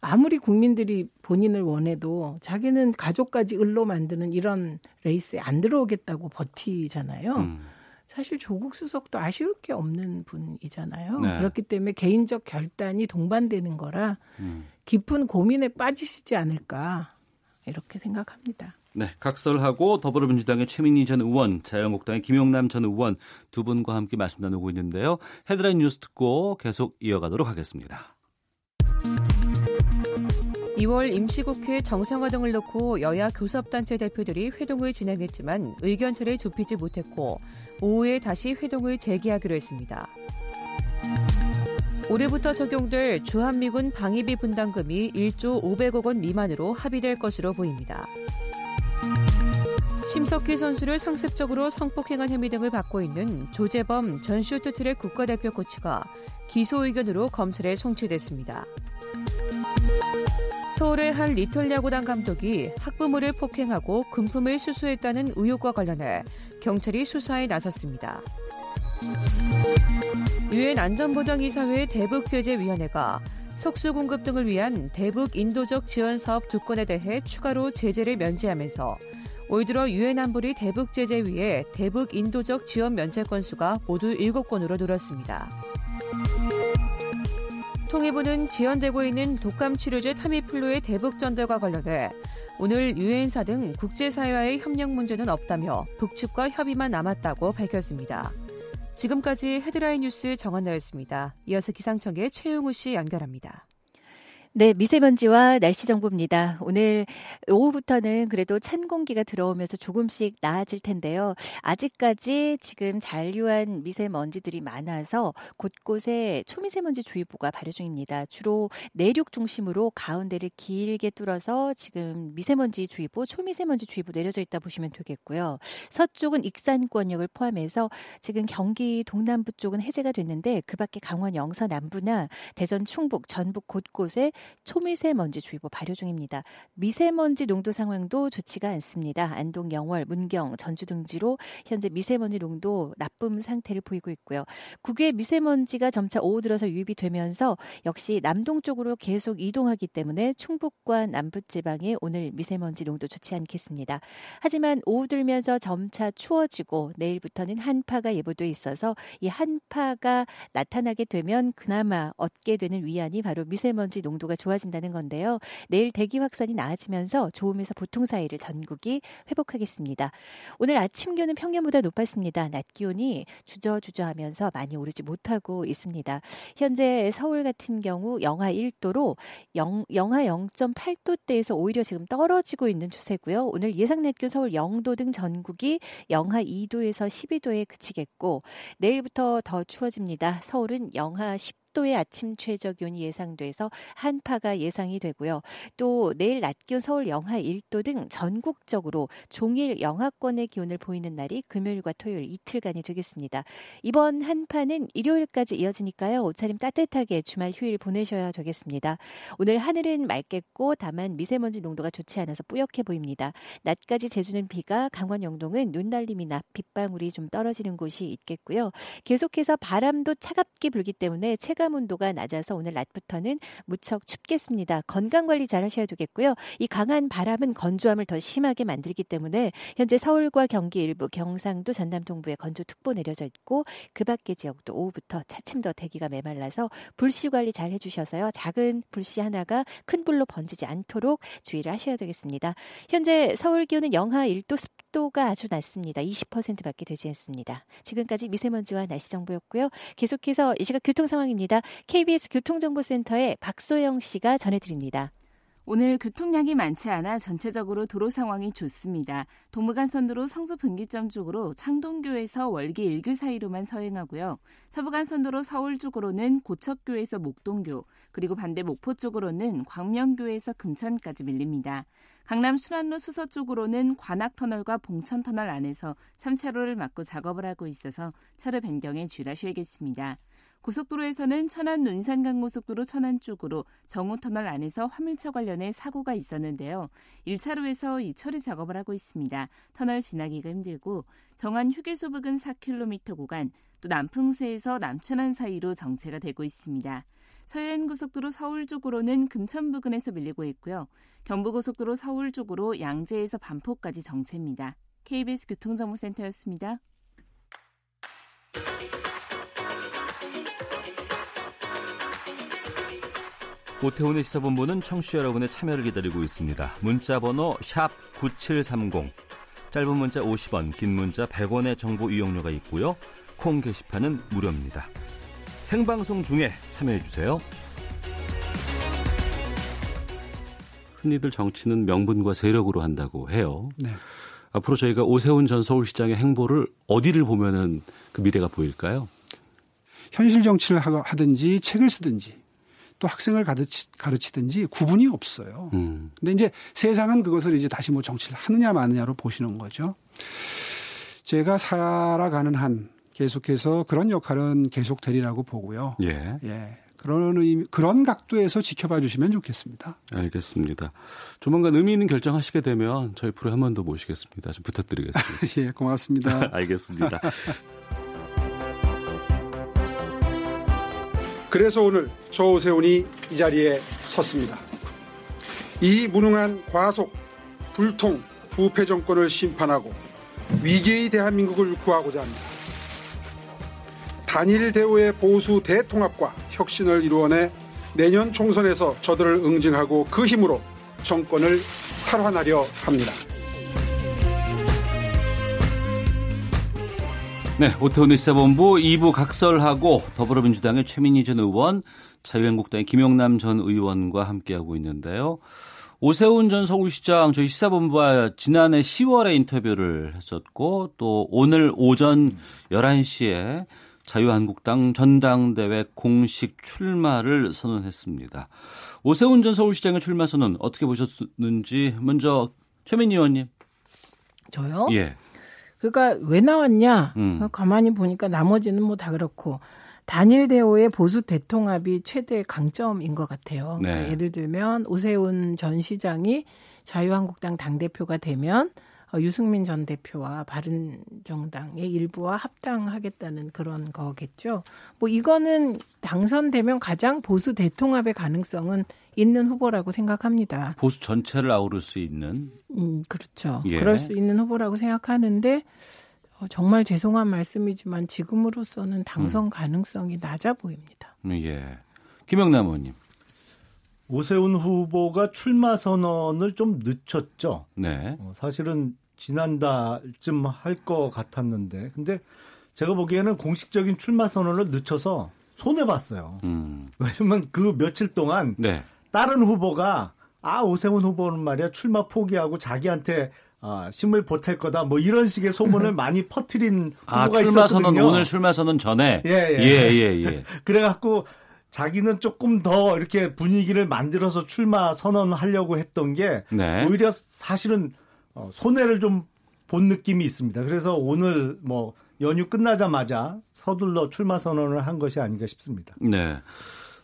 Speaker 15: 아무리 국민들이 본인을 원해도 자기는 가족까지 을로 만드는 이런 레이스에 안 들어오겠다고 버티잖아요. 음. 사실 조국 수석도 아쉬울 게 없는 분이잖아요. 네. 그렇기 때문에 개인적 결단이 동반되는 거라 음. 깊은 고민에 빠지시지 않을까 이렇게 생각합니다.
Speaker 2: 네, 각설하고 더불어민주당의 최민희 전 의원, 자유한국당의 김용남 전 의원 두 분과 함께 말씀 나누고 있는데요. 헤드라인 뉴스 듣고 계속 이어가도록 하겠습니다.
Speaker 7: 2월 임시국회 정상화 등을 놓고 여야 교섭단체 대표들이 회동을 진행했지만 의견 차를 좁히지 못했고 오후에 다시 회동을 재개하기로 했습니다. 올해부터 적용될 주한미군 방위비 분담금이 1조 500억 원 미만으로 합의될 것으로 보입니다. 심석희 선수를 상습적으로 성폭행한 혐의 등을 받고 있는 조재범 전 쇼트트랙 국가대표 코치가 기소 의견으로 검찰에 송치됐습니다. 서울의 한 리틀 야구단 감독이 학부모를 폭행하고 금품을 수수했다는 의혹과 관련해 경찰이 수사에 나섰습니다. 유엔 안전보장이사회 대북제재위원회가 석수 공급 등을 위한 대북 인도적 지원 사업 두 건에 대해 추가로 제재를 면제하면서 올 들어 유엔 안보리 대북 제재 위에 대북 인도적 지원 면제 건수가 모두 7건으로 늘었습니다. 통일부는 지연되고 있는 독감 치료제 타미플루의 대북 전달과 관련해 오늘 유엔사 등 국제사회와의 협력 문제는 없다며 북측과 협의만 남았다고 밝혔습니다. 지금까지 헤드라인 뉴스 정한나였습니다. 이어서 기상청의 최용우 씨 연결합니다.
Speaker 16: 네, 미세먼지와 날씨 정보입니다. 오늘 오후부터는 그래도 찬 공기가 들어오면서 조금씩 나아질 텐데요. 아직까지 지금 잔류한 미세먼지들이 많아서 곳곳에 초미세먼지 주의보가 발효 중입니다. 주로 내륙 중심으로 가운데를 길게 뚫어서 지금 미세먼지 주의보, 초미세먼지 주의보 내려져 있다 보시면 되겠고요. 서쪽은 익산권역을 포함해서 지금 경기 동남부 쪽은 해제가 됐는데 그 밖에 강원 영서 남부나 대전 충북 전북 곳곳에 초미세먼지 주의보 발효 중입니다. 미세먼지 농도 상황도 좋지가 않습니다. 안동, 영월, 문경, 전주 등지로 현재 미세먼지 농도 나쁨 상태를 보이고 있고요. 국외 미세먼지가 점차 오후 들어서 유입이 되면서 역시 남동 쪽으로 계속 이동하기 때문에 충북과 남부 지방에 오늘 미세먼지 농도 좋지 않겠습니다. 하지만 오후 들면서 점차 추워지고 내일부터는 한파가 예보돼 있어서 이 한파가 나타나게 되면 그나마 얻게 되는 위안이 바로 미세먼지 농도 가 좋아진다는 건데요. 내일 대기 확산이 나아지면서 좋음에서 보통 사이를 전국이 회복하겠습니다. 오늘 아침 기온은 평년보다 높았습니다. 낮 기온이 주저주저하면서 많이 오르지 못하고 있습니다. 현재 서울 같은 경우 영하 1도로 영, 영하 0.8도대에서 오히려 지금 떨어지고 있는 추세고요. 오늘 예상 낮 기온 서울 0도 등 전국이 영하 2도에서 12도에 그치겠고 내일부터 더 추워집니다. 서울은 영하 10 10도의 아침 최저 기온이 예상돼서 한파가 예상이 되고요. 또 내일 낮 기온 서울 영하 1도 등 전국적으로 종일 영하권의 기온을 보이는 날이 금요일과 토요일 이틀간이 되겠습니다. 이번 한파는 일요일까지 이어지니까요. 옷차림 따뜻하게 주말 휴일 보내셔야 되겠습니다. 오늘 하늘은 맑겠고 다만 미세먼지 농도가 좋지 않아서 뿌옇게 보입니다. 낮까지 제주는 비가 강원 영동은 눈 날림이나 빗방울이 좀 떨어지는 곳이 있겠고요. 계속해서 바람도 차갑게 불기 때문에 체감 체감 온도가 낮아서 오늘 낮부터는 무척 춥겠습니다. 건강 관리 잘 하셔야 되겠고요. 이 강한 바람은 건조함을 더 심하게 만들기 때문에 현재 서울과 경기 일부, 경상도, 전남 동부에 건조특보 내려져 있고 그 밖의 지역도 오후부터 차츰 더 대기가 메말라서 불씨 관리 잘 해주셔서요. 작은 불씨 하나가 큰 불로 번지지 않도록 주의를 하셔야 되겠습니다. 현재 서울 기온은 영하 1도 습도가 아주 낮습니다. 20%밖에 되지 않습니다. 지금까지 미세먼지와 날씨 정보였고요. 계속해서 이 시각 교통 상황입니다. KBS 교통정보센터의 박소영 씨가 전해드립니다.
Speaker 4: 오늘 교통량이 많지 않아 전체적으로 도로 상황이 좋습니다. 동부간선도로 성수 분기점 쪽으로 창동교에서 월기 일교 사이로만 서행하고요. 서부간선도로 서울 쪽으로는 고척교에서 목동교, 그리고 반대 목포 쪽으로는 광명교에서 금천까지 밀립니다. 강남 순환로 수서 쪽으로는 관악터널과 봉천터널 안에서 3차로를 막고 작업을 하고 있어서 차로 변경에 주의하셔야겠습니다. 고속도로에서는 천안 논산간고속도로 천안 쪽으로 정우터널 안에서 화물차 관련해 사고가 있었는데요. 1차로에서 이 처리 작업을 하고 있습니다. 터널 지나기가 힘들고 정안 휴게소 부근 4km 구간 또 남풍세에서 남천안 사이로 정체가 되고 있습니다. 서해안고속도로 서울 쪽으로는 금천 부근에서 밀리고 있고요. 경부고속도로 서울 쪽으로 양재에서 반포까지 정체입니다. KBS 교통정보센터였습니다.
Speaker 2: 오태훈의 시사본부는 청취자 여러분의 참여를 기다리고 있습니다. 문자 번호 9730. 짧은 문자 50원, 긴 문자 100원의 정보 이용료가 있고요. 콩 게시판은 무료입니다. 생방송 중에 참여해 주세요. 흔히들 정치는 명분과 세력으로 한다고 해요. 네. 앞으로 저희가 오세훈 전 서울시장의 행보를 어디를 보면은 그 미래가 보일까요?
Speaker 17: 현실 정치를 하든지 책을 쓰든지 또 학생을 가르치, 가르치든지 구분이 없어요. 음. 근데 이제 세상은 그것을 이제 다시 뭐 정치를 하느냐 마느냐로 보시는 거죠. 제가 살아가는 한 계속해서 그런 역할은 계속 되리라고 보고요. 예. 예. 그런 의미, 그런 각도에서 지켜봐 주시면 좋겠습니다.
Speaker 2: 알겠습니다. 조만간 의미 있는 결정하시게 되면 저희 프로 한 번 더 모시겠습니다. 좀 부탁드리겠습니다. [laughs]
Speaker 17: 예, 고맙습니다. [laughs]
Speaker 2: 알겠습니다. [laughs]
Speaker 17: 그래서 오늘 조세훈이 이 자리에 섰습니다. 이 무능한 과속, 불통, 부패 정권을 심판하고 위기의 대한민국을 구하고자 합니다. 단일 대우의 보수 대통합과 혁신을 이루어내 내년 총선에서 저들을 응징하고 그 힘으로 정권을 탈환하려 합니다.
Speaker 2: 네, 오태훈의 시사본부 2부 각설하고 더불어민주당의 최민희 전 의원, 자유한국당의 김용남 전 의원과 함께하고 있는데요. 오세훈 전 서울시장 저희 시사본부와 지난해 10월에 인터뷰를 했었고 또 오늘 오전 11시에 자유한국당 전당대회 공식 출마를 선언했습니다. 오세훈 전 서울시장의 출마 선언 어떻게 보셨는지 먼저 최민희 의원님.
Speaker 15: 저요? 예. 그러니까 왜 나왔냐? 음. 가만히 보니까 나머지는 뭐 다 그렇고 단일 대우의 보수 대통합이 최대 강점인 것 같아요. 네. 그러니까 예를 들면 오세훈 전 시장이 자유한국당 당 대표가 되면 어, 유승민 전 대표와 바른정당의 일부와 합당하겠다는 그런 거겠죠. 뭐 이거는 당선되면 가장 보수 대통합의 가능성은 있는 후보라고 생각합니다.
Speaker 2: 보수 전체를 아우를 수 있는.
Speaker 15: 음, 그렇죠. 예. 그럴 수 있는 후보라고 생각하는데 어, 정말 죄송한 말씀이지만 지금으로서는 당선 음. 가능성이 낮아 보입니다.
Speaker 2: 예. 김영남 의원님.
Speaker 14: 오세훈 후보가 출마 선언을 좀 늦췄죠. 네. 어, 사실은 지난달쯤 할 것 같았는데, 근데 제가 보기에는 공식적인 출마 선언을 늦춰서 손해 봤어요. 음. 왜냐면 그 며칠 동안 네. 다른 후보가 아 오세훈 후보는 말이야 출마 포기하고 자기한테 아, 힘을 보탤 거다. 뭐 이런 식의 소문을 [laughs] 많이 퍼뜨린 아, 후보가
Speaker 2: 출마
Speaker 14: 있었거든요.
Speaker 2: 선언 오늘 출마 선언 전에
Speaker 14: 예, 예. 예, 예, 예. [laughs] 그래 갖고 자기는 조금 더 이렇게 분위기를 만들어서 출마 선언하려고 했던 게 네. 오히려 사실은 어, 손해를 좀 본 느낌이 있습니다. 그래서 오늘 뭐 연휴 끝나자마자 서둘러 출마 선언을 한 것이 아닌가 싶습니다.
Speaker 2: 네.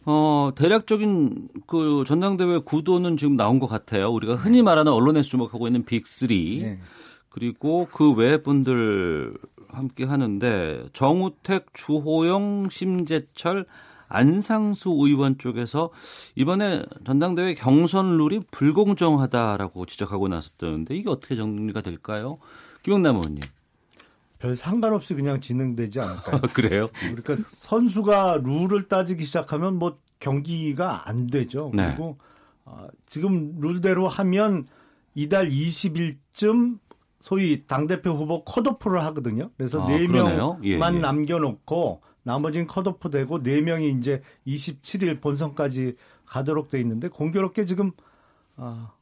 Speaker 2: 어, 대략적인 그 전당대회 구도는 지금 나온 것 같아요. 우리가 흔히 말하는 언론에서 주목하고 있는 빅3. 네. 그리고 그 외 분들 함께 하는데 정우택, 주호영, 심재철, 안상수 의원 쪽에서 이번에 전당대회 경선 룰이 불공정하다라고 지적하고 나섰다는데 이게 어떻게 정리가 될까요? 김영남 의원님.
Speaker 14: 별 상관없이 그냥 진행되지 않을까요?
Speaker 2: 그래요?
Speaker 14: 그러니까 선수가 룰을 따지기 시작하면 뭐 경기가 안 되죠.
Speaker 2: 네.
Speaker 14: 그리고 어, 지금 룰대로 하면 이달 20일쯤 소위 당대표 후보 컷오프를 하거든요. 그래서
Speaker 2: 아,
Speaker 14: 네
Speaker 2: 그러네요. 예,
Speaker 14: 명만
Speaker 2: 예.
Speaker 14: 남겨놓고 나머지는 컷오프 되고 네 명이 이제 27일 본선까지 가도록 돼 있는데 공교롭게 지금 아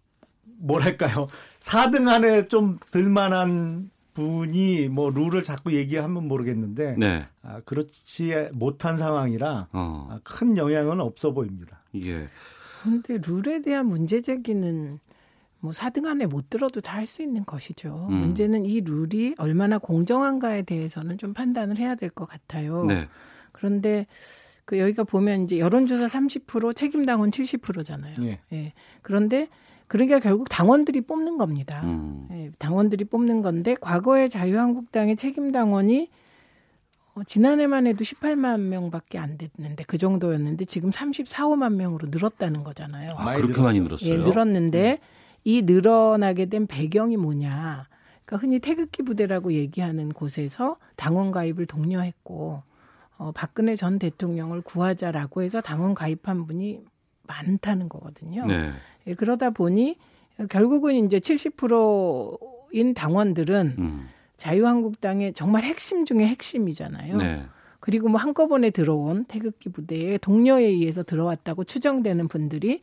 Speaker 14: 뭐랄까요 [laughs] 4등 안에 좀 들만한 분이 뭐 룰을 자꾸 얘기하면 모르겠는데
Speaker 2: 네.
Speaker 14: 아, 그렇지 못한 상황이라
Speaker 2: 어.
Speaker 14: 아, 큰 영향은 없어 보입니다.
Speaker 2: 예.
Speaker 15: 근데 룰에 대한 문제 제기는 뭐 4등 안에 못 들어도 다 할 수 있는 것이죠.
Speaker 2: 음.
Speaker 15: 문제는 이 룰이 얼마나 공정한가에 대해서는 좀 판단을 해야 될 것 같아요.
Speaker 2: 네.
Speaker 15: 그런데 그 여기가 보면 이제 여론조사 30% 책임 당원 70%잖아요.
Speaker 14: 예.
Speaker 15: 예. 그런데 그러니까 결국 당원들이 뽑는 겁니다.
Speaker 2: 음.
Speaker 15: 예, 당원들이 뽑는 건데 과거에 자유한국당의 책임 당원이 어, 지난해만 해도 18만 명밖에 안 됐는데 그 정도였는데 지금 34, 5만 명으로 늘었다는 거잖아요.
Speaker 2: 아, 그렇게 많이 늘었어요.
Speaker 15: 예, 늘었는데 이 늘어나게 된 배경이 뭐냐? 그러니까 흔히 태극기 부대라고 얘기하는 곳에서 당원 가입을 독려했고 어, 박근혜 전 대통령을 구하자라고 해서 당원 가입한 분이 많다는 거거든요.
Speaker 2: 네.
Speaker 15: 예, 그러다 보니 결국은 이제 70%인 당원들은
Speaker 2: 음.
Speaker 15: 자유한국당의 정말 핵심 중에 핵심이잖아요.
Speaker 2: 네.
Speaker 15: 그리고 뭐 한꺼번에 들어온 태극기 부대에 동료에 의해서 들어왔다고 추정되는 분들이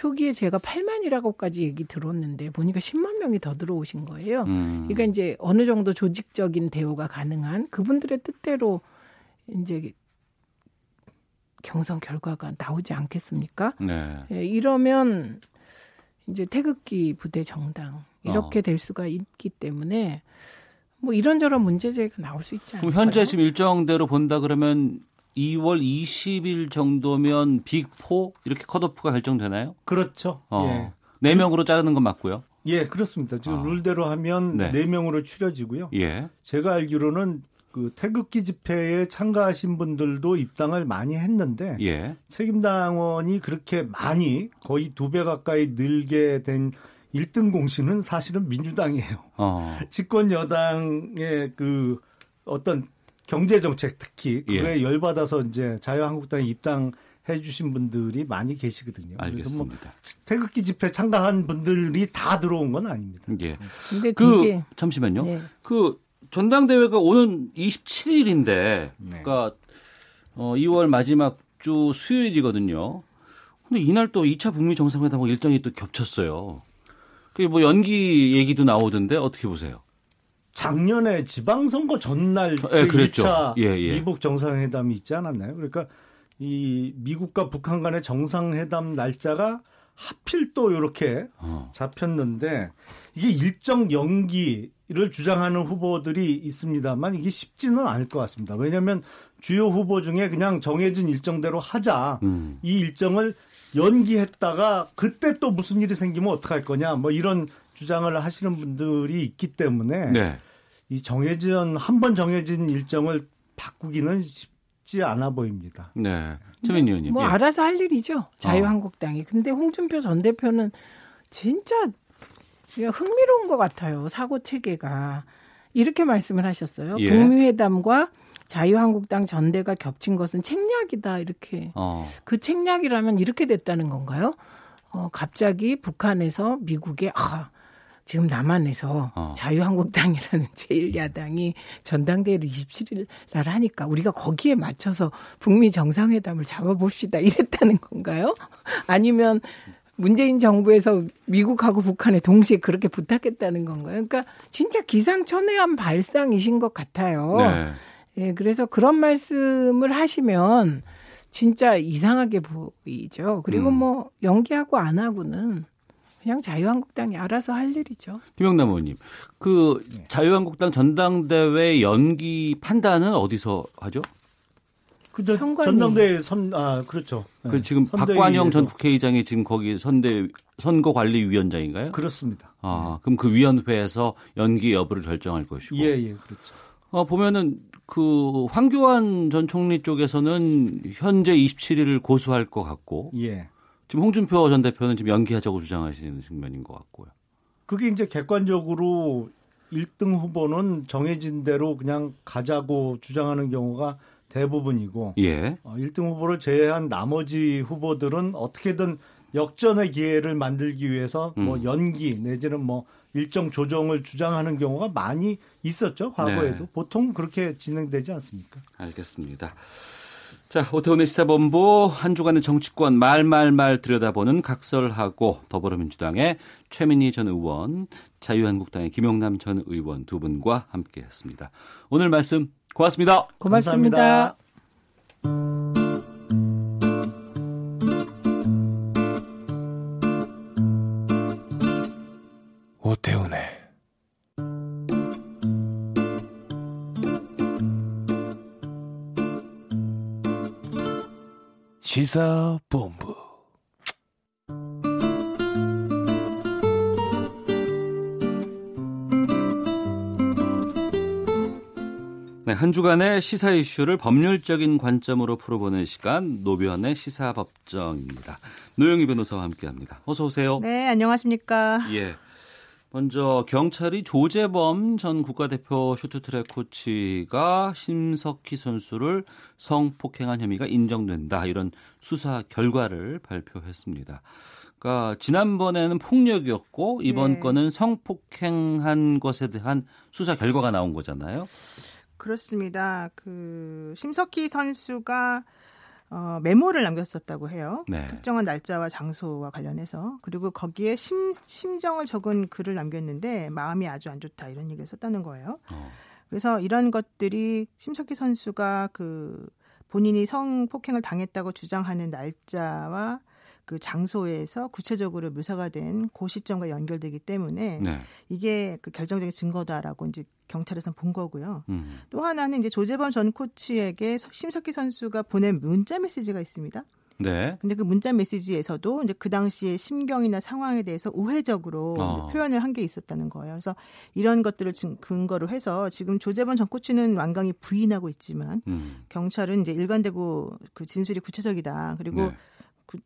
Speaker 15: 초기에 제가 8만이라고까지 얘기 들었는데 보니까 10만 명이 더 들어오신 거예요.
Speaker 2: 음.
Speaker 15: 그러니까 이제 어느 정도 조직적인 대우가 가능한 그분들의 뜻대로 이제 경선 결과가 나오지 않겠습니까?
Speaker 2: 네.
Speaker 15: 예, 이러면 이제 태극기 부대 정당 이렇게
Speaker 2: 어.
Speaker 15: 될 수가 있기 때문에 뭐 이런저런 문제제가 나올 수 있지 않을까요?
Speaker 2: 현재 지금 일정대로 본다 그러면 2월 20일 정도면 빅4 이렇게 컷오프가 결정되나요?
Speaker 14: 그렇죠.
Speaker 2: 어.
Speaker 14: 예.
Speaker 2: 네 명으로 자르는 건 맞고요.
Speaker 14: 예, 그렇습니다. 지금
Speaker 2: 아.
Speaker 14: 룰대로 하면
Speaker 2: 네.
Speaker 14: 네. 명으로 추려지고요.
Speaker 2: 예.
Speaker 14: 제가 알기로는 그 태극기 집회에 참가하신 분들도 입당을 많이 했는데
Speaker 2: 예.
Speaker 14: 책임당원이 그렇게 많이 거의 두 배 가까이 늘게 된 1등 공신은 사실은 민주당이에요.
Speaker 2: 어. [laughs]
Speaker 14: 집권 여당의 그 어떤 경제 정책 특히 그거에
Speaker 2: 예.
Speaker 14: 열받아서 이제 자유한국당에 입당 해 주신 분들이 많이 계시거든요. 그래서 뭐
Speaker 2: 알겠습니다.
Speaker 14: 태극기 집회 참가한 분들이 다 들어온 건 아닙니다.
Speaker 2: 예.
Speaker 15: 근데
Speaker 2: 그
Speaker 15: 되게
Speaker 2: 잠시만요.
Speaker 15: 네.
Speaker 2: 그 전당대회가 오는 27일인데
Speaker 14: 네.
Speaker 2: 그러니까 어 2월 마지막 주 수요일이거든요. 근데 이날 또 2차 북미 정상회담하고 일정이 또 겹쳤어요. 그게 뭐 연기 얘기도 나오던데 어떻게 보세요?
Speaker 14: 작년에 지방선거 전날
Speaker 2: 예, 그랬죠.
Speaker 14: 제2차
Speaker 2: 예, 예.
Speaker 14: 미국 정상회담이 있지 않았나요? 그러니까 이 미국과 북한 간의 정상회담 날짜가 하필 또 이렇게
Speaker 2: 어.
Speaker 14: 잡혔는데 이게 일정 연기를 주장하는 후보들이 있습니다만 이게 쉽지는 않을 것 같습니다. 왜냐하면 주요 후보 중에 그냥 정해진 일정대로 하자
Speaker 2: 음.
Speaker 14: 이 일정을 연기했다가 그때 또 무슨 일이 생기면 어떡할 거냐 뭐 이런 주장을 하시는 분들이 있기 때문에
Speaker 2: 네.
Speaker 14: 이 정해진 한 번 정해진 일정을 바꾸기는 쉽지 않아 보입니다.
Speaker 2: 네. 최민 의원님.
Speaker 15: 뭐
Speaker 2: 예.
Speaker 15: 알아서 할 일이죠. 자유한국당이. 근데 홍준표 전 대표는 진짜 흥미로운 것 같아요. 사고 체계가 이렇게 말씀을 하셨어요.
Speaker 2: 예.
Speaker 15: 북미 회담과 자유한국당 전대가 겹친 것은 책략이다 이렇게.
Speaker 2: 어.
Speaker 15: 그 책략이라면 이렇게 됐다는 건가요? 어, 갑자기 북한에서 미국에 아, 지금 남한에서
Speaker 2: 어.
Speaker 15: 자유한국당이라는 [laughs] 제1야당이 전당대회를 27일 날 하니까 우리가 거기에 맞춰서 북미 정상회담을 잡아봅시다 이랬다는 건가요? [laughs] 아니면 문재인 정부에서 미국하고 북한에 동시에 그렇게 부탁했다는 건가요? 그러니까 진짜 기상천외한 발상이신 것 같아요.
Speaker 2: 네.
Speaker 15: 예, 그래서 그런 말씀을 하시면 진짜 이상하게 보이죠. 그리고
Speaker 2: 음.
Speaker 15: 뭐 연기하고 안 하고는 그냥 자유한국당이 알아서 할 일이죠.
Speaker 2: 김영남 의원님. 그
Speaker 14: 네.
Speaker 2: 자유한국당 전당대회 연기 판단은 어디서 하죠?
Speaker 14: 그저
Speaker 15: 선관위.
Speaker 14: 전당대회 선, 아, 그렇죠. 네.
Speaker 2: 그 지금. 박관영 전 국회의장이 지금 거기 선대 선거관리위원장인가요?
Speaker 14: 그렇습니다.
Speaker 2: 아, 그럼 그 위원회에서 연기 여부를 결정할 것이고.
Speaker 14: 예, 예, 그렇죠.
Speaker 2: 어, 보면은 그 황교안 전 총리 쪽에서는 현재 27일을 고수할 것 같고
Speaker 14: 예.
Speaker 2: 지금 홍준표 전 대표는 지금 연기하자고 주장하시는 측면인 것 같고요.
Speaker 14: 그게 이제 객관적으로 1등 후보는 정해진 대로 그냥 가자고 주장하는 경우가 대부분이고
Speaker 2: 예.
Speaker 14: 어, 1등 후보를 제외한 나머지 후보들은 어떻게든 역전의 기회를 만들기 위해서 뭐
Speaker 2: 음.
Speaker 14: 연기 내지는 뭐 일정 조정을 주장하는 경우가 많이 있었죠 과거에도
Speaker 2: 네.
Speaker 14: 보통 그렇게 진행되지 않습니까?
Speaker 2: 알겠습니다. 자, 오태훈의 시사본부 한 주간의 정치권 말말말 들여다보는 각설하고 더불어민주당의 최민희 전 의원, 자유한국당의 김용남 전 의원 두 분과 함께했습니다. 오늘 말씀 고맙습니다.
Speaker 15: 고맙습니다.
Speaker 18: 오태훈의 시사본부
Speaker 2: 네, 한 주간의 시사 이슈를 법률적인 관점으로 풀어보는 시간 노변의 시사법정입니다. 노영희 변호사와 함께합니다. 어서 오세요.
Speaker 19: 네, 안녕하십니까.
Speaker 2: 예. 먼저 경찰이 조재범 전 국가대표 쇼트트랙 코치가 심석희 선수를 성폭행한 혐의가 인정된다 이런 수사 결과를 발표했습니다. 그러니까 지난번에는 폭력이었고 이번
Speaker 19: 네.
Speaker 2: 건은 성폭행한 것에 대한 수사 결과가 나온 거잖아요.
Speaker 19: 그렇습니다. 그 심석희 선수가 어, 메모를 남겼었다고 해요.
Speaker 2: 네.
Speaker 19: 특정한 날짜와 장소와 관련해서 그리고 거기에 심, 심정을 적은 글을 남겼는데 마음이 아주 안 좋다 이런 얘기를 썼다는 거예요.
Speaker 2: 어.
Speaker 19: 그래서 이런 것들이 심석희 선수가 그 본인이 성폭행을 당했다고 주장하는 날짜와 그 장소에서 구체적으로 묘사가 된그 시점과 연결되기 때문에
Speaker 2: 네.
Speaker 19: 이게 그 결정적인 증거다라고 이제 경찰에서는 본 거고요.
Speaker 2: 음.
Speaker 19: 또 하나는 이제 조재범 전 코치에게 심석희 선수가 보낸 문자 메시지가 있습니다.
Speaker 2: 네.
Speaker 19: 근데 그 문자 메시지에서도 이제 그 당시의 심경이나 상황에 대해서 우회적으로
Speaker 2: 어.
Speaker 19: 표현을 한 게 있었다는 거예요. 그래서 이런 것들을 증- 근거로 해서 지금 조재범 전 코치는 완강히 부인하고 있지만
Speaker 2: 음.
Speaker 19: 경찰은 이제 일관되고 그 진술이 구체적이다. 그리고
Speaker 2: 네.
Speaker 19: 그-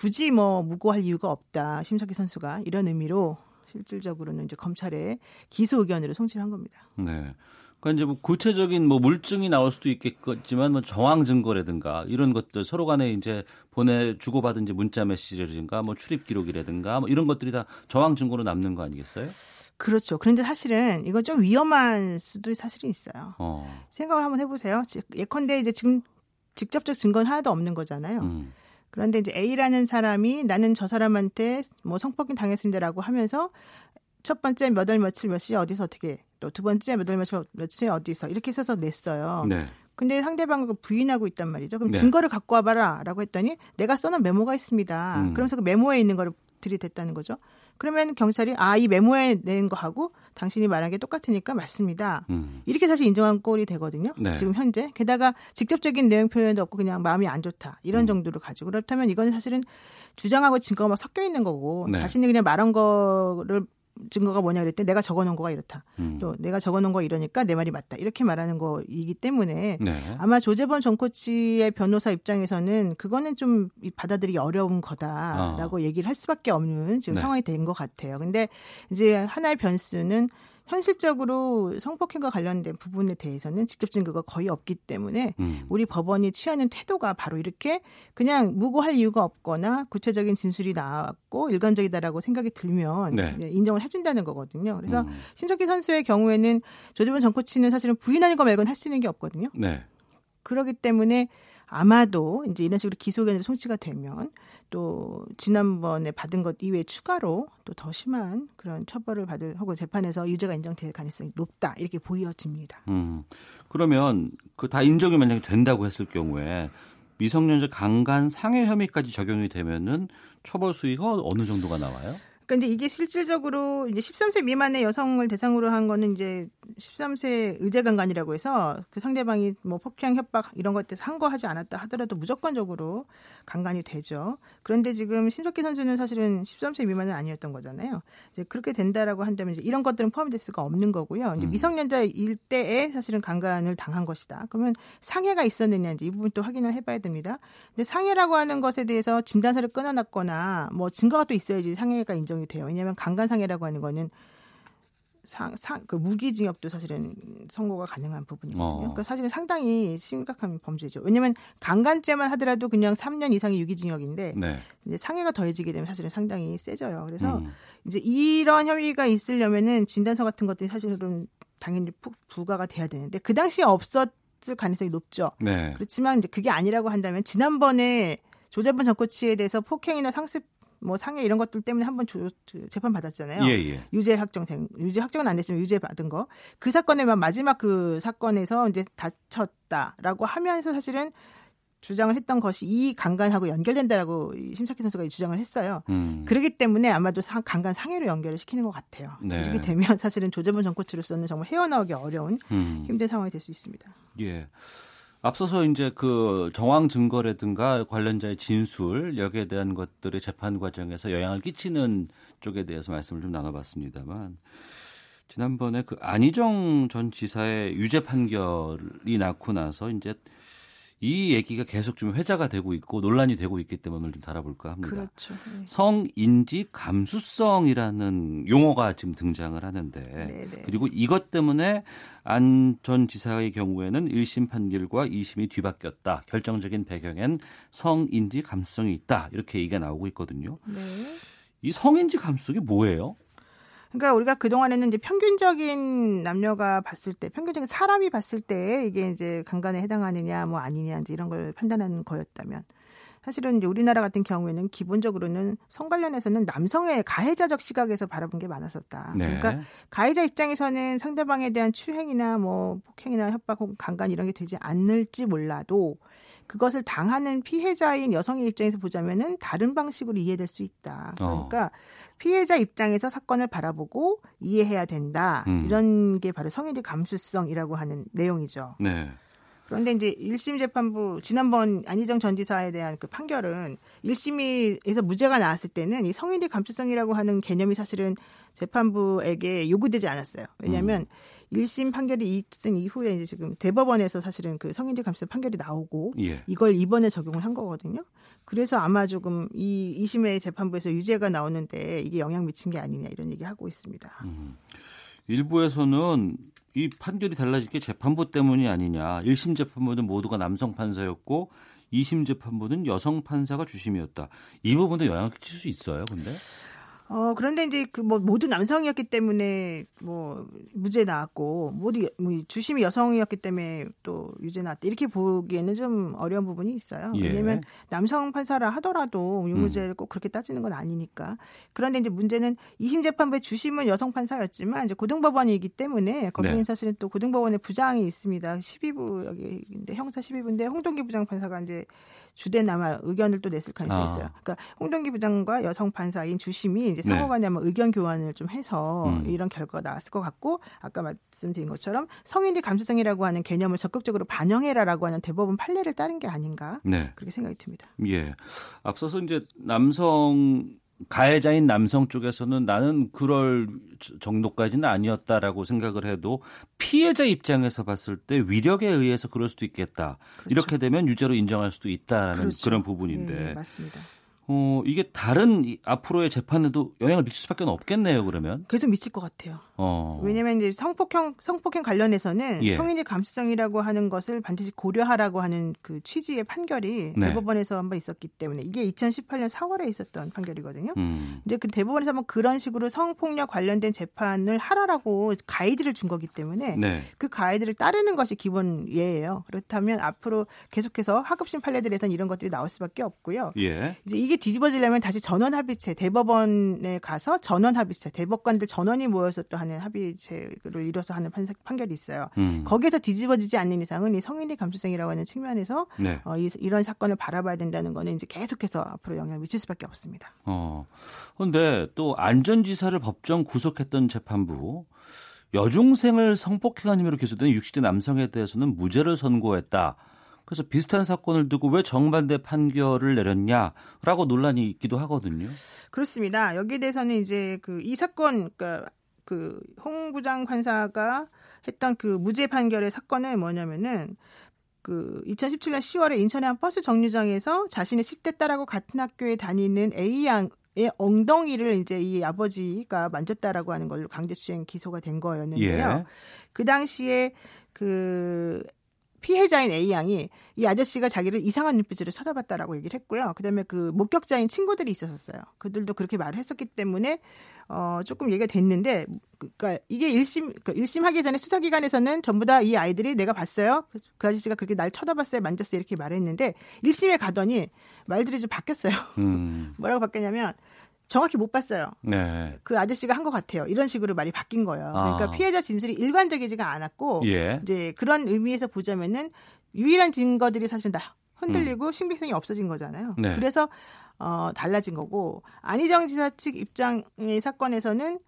Speaker 19: 굳이 뭐 무고할 이유가 없다. 심석희 선수가 이런 의미로 실질적으로는 이제 검찰에 기소 의견으로 송치를 한 겁니다.
Speaker 2: 네. 그러니까 이제 뭐 구체적인 뭐 물증이 나올 수도 있겠지만 뭐 정황 증거라든가 이런 것들 서로 간에 이제 보내 주고 받은 이제 문자 메시지라든가 뭐 출입 기록이라든가 뭐 이런 것들이 다 정황 증거로 남는 거 아니겠어요?
Speaker 19: 그렇죠. 그런데 사실은 이건 좀 위험한 수도 사실은 있어요.
Speaker 2: 어.
Speaker 19: 생각을 한번 해보세요. 지- 예컨대 이제 지금 직접적 증거는 하나도 없는 거잖아요.
Speaker 2: 음.
Speaker 19: 그런데 이제 A라는 사람이 나는 저 사람한테 뭐 성폭행 당했습니다라고 하면서 첫 번째 몇 월 며칠 몇 시에 어디서 어떻게 또 두 번째 몇 월 며칠 며칠 어디서 이렇게 써서 냈어요.
Speaker 2: 네.
Speaker 19: 근데 상대방은 그걸 부인하고 있단 말이죠. 그럼
Speaker 2: 네.
Speaker 19: 증거를 갖고 와봐라라고 했더니 내가 써놓은 메모가 있습니다.
Speaker 2: 음.
Speaker 19: 그러면서 그 메모에 있는 거를 들이댔다는 거죠. 그러면 경찰이 아 이 메모에 낸 거하고 당신이 말한 게 똑같으니까 맞습니다.
Speaker 2: 음.
Speaker 19: 이렇게 사실 인정한 꼴이 되거든요.
Speaker 2: 네.
Speaker 19: 지금 현재 게다가 직접적인 내용 표현도 없고 그냥 마음이 안 좋다
Speaker 2: 음.
Speaker 19: 이런 정도로 가지고 그렇다면 이건 사실은 주장하고 증거가 막 섞여 있는 거고
Speaker 2: 네.
Speaker 19: 자신이 그냥 말한 거를 증거가 뭐냐 그랬더니 내가 적어놓은 거가 이렇다.
Speaker 2: 음.
Speaker 19: 또 내가 적어놓은 거 이러니까 내 말이 맞다 이렇게 말하는 거이기 때문에
Speaker 2: 네.
Speaker 19: 아마 조재범 전 코치의 변호사 입장에서는 그거는 좀 받아들이기 어려운 거다라고 얘기를 할 수밖에 없는 지금
Speaker 2: 네.
Speaker 19: 상황이 된 것 같아요. 근데 이제 하나의 변수는 현실적으로 성폭행과 관련된 부분에 대해서는 직접 증거가 거의 없기 때문에
Speaker 2: 음.
Speaker 19: 우리 법원이 취하는 태도가 바로 이렇게 그냥 무고할 이유가 없거나 구체적인 진술이 나왔고 일관적이다라고 생각이 들면
Speaker 2: 네.
Speaker 19: 이제 인정을 해준다는 거거든요. 그래서
Speaker 2: 음.
Speaker 19: 심석희 선수의 경우에는 조재범 전 코치는 사실은 부인하는 거 말고는 할 수 있는 게 없거든요.
Speaker 2: 네.
Speaker 19: 그렇기 때문에 아마도 이제 이런 식으로 기소 의견으로 송치가 되면 또 지난번에 받은 것 이외에 추가로 또 더 심한 그런 처벌을 받을 혹은 재판에서 유죄가 인정될 가능성이 높다 이렇게 보여집니다.
Speaker 2: 음. 그러면 그 다 인정이 만약에 된다고 했을 경우에 미성년자 강간 상해 혐의까지 적용이 되면은 처벌 수위가 어느 정도가 나와요?
Speaker 19: 그러니까 이제 이게 실질적으로 이제 13세 미만의 여성을 대상으로 한 거는 이제 13세 의제 강간이라고 해서 그 상대방이 뭐 폭행 협박 이런 것들 한거 하지 않았다 하더라도 무조건적으로 강간이 되죠. 그런데 지금 신석기 선수는 사실은 13세 미만은 아니었던 거잖아요. 이제 그렇게 된다라고 한다면 이제 이런 것들은 포함될 수가 없는 거고요. 이제 음. 미성년자일 때에 사실은 강간을 당한 것이다. 그러면 상해가 있었느냐 이제 이 부분 또 확인을 해봐야 됩니다. 근데 상해라고 하는 것에 대해서 진단서를 끊어놨거나 뭐 증거가 또 있어야지 상해가 인정 이 돼요. 왜냐하면 강간상해라고 하는 거는 상, 상, 그 무기징역도 사실은 선고가 가능한 부분이거든요. 어. 그러니까 사실은 상당히 심각한 범죄죠. 왜냐하면 강간죄만 하더라도 그냥 3년 이상의 유기징역인데 네. 이제 상해가 더해지게 되면 사실은 상당히 세져요. 그래서 음. 이제 이런 혐의가 있으려면은 진단서 같은 것들이 사실은 당연히 부과가 돼야 되는데 그 당시에 없었을 가능성이 높죠. 네. 그렇지만 이제 그게 아니라고 한다면 지난번에 조재범 전 코치에 대해서 폭행이나 상습 뭐 상해 이런 것들 때문에 한번 재판 받았잖아요. 예, 예. 유죄 확정된 유죄 확정은 안 됐으면 유죄 받은 거. 그 사건에만 마지막 그 사건에서 이제 다쳤다라고 하면서 사실은 주장을 했던 것이 이 강간하고 연결된다라고 심석희 선수가 주장을 했어요. 음. 그렇기 때문에 아마도 상, 강간 상해로 연결을 시키는 것 같아요. 네. 이렇게 되면 사실은 조재범 전 코치로서는 정말 헤어나오기 어려운 음. 힘든 상황이 될 수 있습니다.
Speaker 2: 예. 앞서서 이제 그 정황 증거라든가 관련자의 진술 여기에 대한 것들의 재판 과정에서 영향을 끼치는 쪽에 대해서 말씀을 좀 나눠봤습니다만 지난번에 그 안희정 전 지사의 유죄 판결이 났고 나서 이제 이 얘기가 계속 좀 회자가 되고 있고 논란이 되고 있기 때문에 오늘 좀 다뤄볼까 합니다.
Speaker 19: 그렇죠. 네.
Speaker 2: 성인지 감수성이라는 용어가 지금 등장을 하는데 네네. 그리고 이것 때문에 안 전 지사의 경우에는 1심 판결과 2심이 뒤바뀌었다. 결정적인 배경엔 성인지 감수성이 있다. 이렇게 얘기가 나오고 있거든요. 네. 이 성인지 감수성이 뭐예요?
Speaker 19: 그러니까 우리가 그동안에는 이제 평균적인 남녀가 봤을 때, 평균적인 사람이 봤을 때 이게 이제 강간에 해당하느냐 뭐 아니냐 이제 이런 걸 판단하는 거였다면 사실은 이제 우리나라 같은 경우에는 기본적으로는 성 관련해서는 남성의 가해자적 시각에서 바라본 게 많았었다. 네. 그러니까 가해자 입장에서는 상대방에 대한 추행이나 뭐 폭행이나 협박 혹은 강간 이런 게 되지 않을지 몰라도 그것을 당하는 피해자인 여성의 입장에서 보자면은 다른 방식으로 이해될 수 있다. 어. 그러니까 어. 피해자 입장에서 사건을 바라보고 이해해야 된다. 음. 이런 게 바로 성인지 감수성이라고 하는 내용이죠. 네. 그런데 이제 1심 재판부 지난번 안희정 전 지사에 대한 그 판결은 1심에서 무죄가 나왔을 때는 이 성인지 감수성이라고 하는 개념이 사실은 재판부에게 요구되지 않았어요. 왜냐하면 음. 1심 판결이 2승 이후에 이제 지금 대법원에서 사실은 그 성인지 감수 판결이 나오고 예. 이걸 이번에 적용을 한 거거든요. 그래서 아마 조금 이 2심의 재판부에서 유죄가 나오는데 이게 영향 미친 게 아니냐 이런 얘기 하고 있습니다. 음.
Speaker 2: 일부에서는 이 판결이 달라질 게 재판부 때문이 아니냐. 1심 재판부는 모두가 남성 판사였고 2심 재판부는 여성 판사가 주심이었다. 이 부분도 영향을 끼칠 수 있어요, 근데?
Speaker 19: 어, 그런데 이제 그 뭐 모두 남성이었기 때문에 뭐 무죄 나왔고 모두 뭐 주심이 여성이었기 때문에 또 유죄 나왔다. 이렇게 보기에는 좀 어려운 부분이 있어요. 예. 왜냐면 남성 판사라 하더라도 유무죄를 음. 꼭 그렇게 따지는 건 아니니까. 그런데 이제 문제는 2심 재판부의 주심은 여성 판사였지만 이제 고등법원이기 때문에 거기는 네. 사실은 또 고등법원의 부장이 있습니다. 12부 여기인데 형사 12부인데 홍동기 부장 판사가 이제 주된 아마 의견을 또 냈을 가능성이 아. 있어요. 그러니까 홍동기 부장과 여성 판사인 주심이 이제 상호간에 네. 아마 의견 교환을 좀 해서 음. 이런 결과가 나왔을 것 같고 아까 말씀드린 것처럼 성인의 감수성이라고 하는 개념을 적극적으로 반영해라라고 하는 대법원 판례를 따른 게 아닌가 네. 그렇게 생각이 듭니다.
Speaker 2: 예. 앞서서 이제 남성 가해자인 남성 쪽에서는 나는 그럴 정도까지는 아니었다라고 생각을 해도 피해자 입장에서 봤을 때 위력에 의해서 그럴 수도 있겠다. 그렇죠. 이렇게 되면 유죄로 인정할 수도 있다라는 그렇죠. 그런 부분인데.
Speaker 19: 네, 맞습니다.
Speaker 2: 어, 이게 다른 앞으로의 재판에도 영향을 미칠 수밖에 없겠네요, 그러면.
Speaker 19: 계속 미칠 것 같아요. 어. 왜냐면 이제 성폭행, 성폭행 관련해서는 예. 성인의 감수성이라고 하는 것을 반드시 고려하라고 하는 그 취지의 판결이 네. 대법원에서 한번 있었기 때문에 이게 2018년 4월에 있었던 판결이거든요. 음. 이제 그 대법원에서 한번 그런 식으로 성폭력 관련된 재판을 하라라고 가이드를 준 거기 때문에 네. 그 가이드를 따르는 것이 기본 예예요. 그렇다면 앞으로 계속해서 하급심 판례들에서는 이런 것들이 나올 수밖에 없고요. 예. 이제 이게 뒤집어지려면 다시 전원 합의체 대법원에 가서 전원 합의체 대법관들 전원이 모여서 또 하는 합의체를 이뤄서 하는 판, 판결이 있어요. 음. 거기에서 뒤집어지지 않는 이상은 이 성인의 감수성이라고 하는 측면에서 네. 어, 이, 이런 사건을 바라봐야 된다는 거는 이제 계속해서 앞으로 영향을 미칠 수밖에 없습니다.
Speaker 2: 어. 그런데 또 안전지사를 법정 구속했던 재판부 여중생을 성폭행한 혐의로 기소된 60대 남성에 대해서는 무죄를 선고했다. 그래서 비슷한 사건을 두고 왜 정반대 판결을 내렸냐라고 논란이 있기도 하거든요.
Speaker 19: 그렇습니다. 여기에 대해서는 이제 그 이 사건 그러니까 그홍 부장 판사가 했던 그 무죄 판결의 사건은 뭐냐면은 그 2017년 10월에 인천의 한 버스 정류장에서 자신의 10대 딸하고 같은 학교에 다니는 A 양의 엉덩이를 이제 이 아버지가 만졌다라고 하는 걸로 강제추행 기소가 된 거였는데요. 예. 그 당시에 그 피해자인 A 양이 이 아저씨가 자기를 이상한 눈빛으로 쳐다봤다라고 얘기를 했고요. 그다음에 그 목격자인 친구들이 있었어요. 그들도 그렇게 말을 했었기 때문에 어 조금 얘기가 됐는데 그러니까 이게 1심 그러니까 1심 하기 전에 수사기관에서는 전부 다 이 아이들이 내가 봤어요. 그 아저씨가 그렇게 날 쳐다봤어요. 만졌어요. 이렇게 말했는데 1심에 가더니 말들이 좀 바뀌었어요. 음. [laughs] 뭐라고 바뀌었냐면 정확히 못 봤어요. 네. 그 아저씨가 한 것 같아요. 이런 식으로 말이 바뀐 거예요. 그러니까 아. 피해자 진술이 일관적이지가 않았고 예. 이제 그런 의미에서 보자면은 유일한 증거들이 사실 다 흔들리고 음. 신빙성이 없어진 거잖아요. 네. 그래서 어 달라진 거고 안희정 지사 측 입장의 사건에서는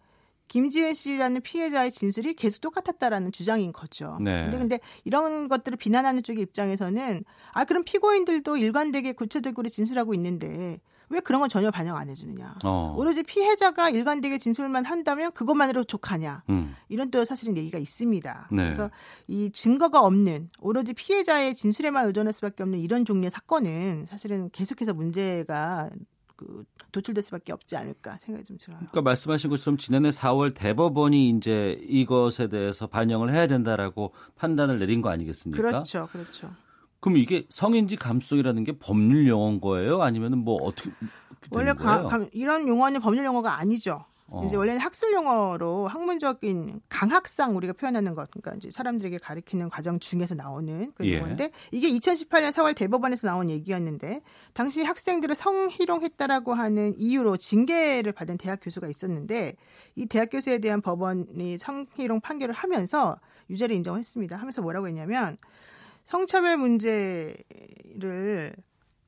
Speaker 19: 김지은 씨라는 피해자의 진술이 계속 똑같았다라는 주장인 거죠. 네. 근데 근데 이런 것들을 비난하는 쪽의 입장에서는 아 그럼 피고인들도 일관되게 구체적으로 진술하고 있는데 왜 그런 건 전혀 반영 안 해주느냐. 어. 오로지 피해자가 일관되게 진술만 한다면 그것만으로 족하냐. 음. 이런 또 사실은 얘기가 있습니다. 네. 그래서 이 증거가 없는 오로지 피해자의 진술에만 의존할 수밖에 없는 이런 종류의 사건은 사실은 계속해서 문제가 그 도출될 수밖에 없지 않을까 생각이 좀 들어요.
Speaker 2: 그러니까 말씀하신 것처럼 지난해 4월 대법원이 이제 이것에 대해서 반영을 해야 된다라고 판단을 내린 거 아니겠습니까?
Speaker 19: 그렇죠, 그렇죠.
Speaker 2: 그럼 이게 성인지 감수성이라는 게 법률 용어인 거예요? 아니면은 뭐 어떻게
Speaker 19: 원래 가, 감, 이런 용어는 법률 용어가 아니죠. 어. 이제 원래는 학술 용어로 학문적인 강학상 우리가 표현하는 것, 그러니까 이제 사람들에게 가르치는 과정 중에서 나오는 그런 예. 용어인데 이게 2018년 4월 대법원에서 나온 얘기였는데 당시 학생들을 성희롱했다라고 하는 이유로 징계를 받은 대학 교수가 있었는데 이 대학 교수에 대한 법원이 성희롱 판결을 하면서 유죄를 인정했습니다. 하면서 뭐라고 했냐면 성차별 문제를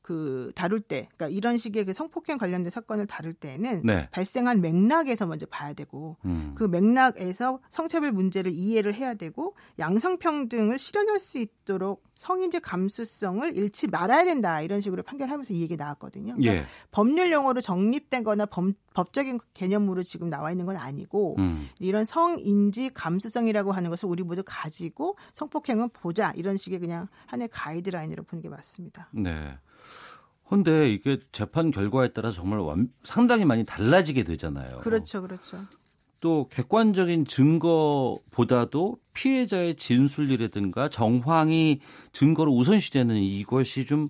Speaker 19: 그 다룰 때, 그러니까 이런 식의 그 성폭행 관련된 사건을 다룰 때에는 네. 발생한 맥락에서 먼저 봐야 되고 음. 그 맥락에서 성차별 문제를 이해를 해야 되고 양성평등을 실현할 수 있도록 성인지 감수성을 잃지 말아야 된다 이런 식으로 판결하면서 이 얘기 나왔거든요. 그러니까 예. 법률 용어로 정립된거나 법, 법적인 개념으로 지금 나와 있는 건 아니고 음. 이런 성인지 감수성이라고 하는 것을 우리 모두 가지고 성폭행은 보자 이런 식의 그냥 하나의 가이드라인으로 보는 게 맞습니다.
Speaker 2: 네. 근데 이게 재판 결과에 따라 정말 완, 상당히 많이 달라지게 되잖아요.
Speaker 19: 그렇죠, 그렇죠.
Speaker 2: 또 객관적인 증거보다도 피해자의 진술이라든가 정황이 증거로 우선시되는 이것이 좀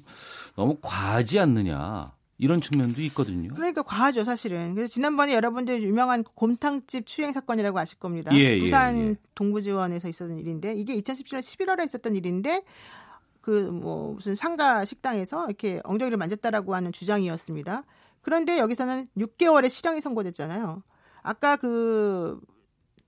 Speaker 2: 너무 과하지 않느냐. 이런 측면도 있거든요.
Speaker 19: 그러니까 과하죠, 사실은. 그래서 지난번에 여러분들 유명한 곰탕집 추행 사건이라고 아실 겁니다. 예, 예 부산 예, 예. 동부지원에서 있었던 일인데 이게 2017년 11월에 있었던 일인데 그 뭐 무슨 상가 식당에서 이렇게 엉덩이를 만졌다라고 하는 주장이었습니다. 그런데 여기서는 6개월의 실형이 선고됐잖아요. 아까 그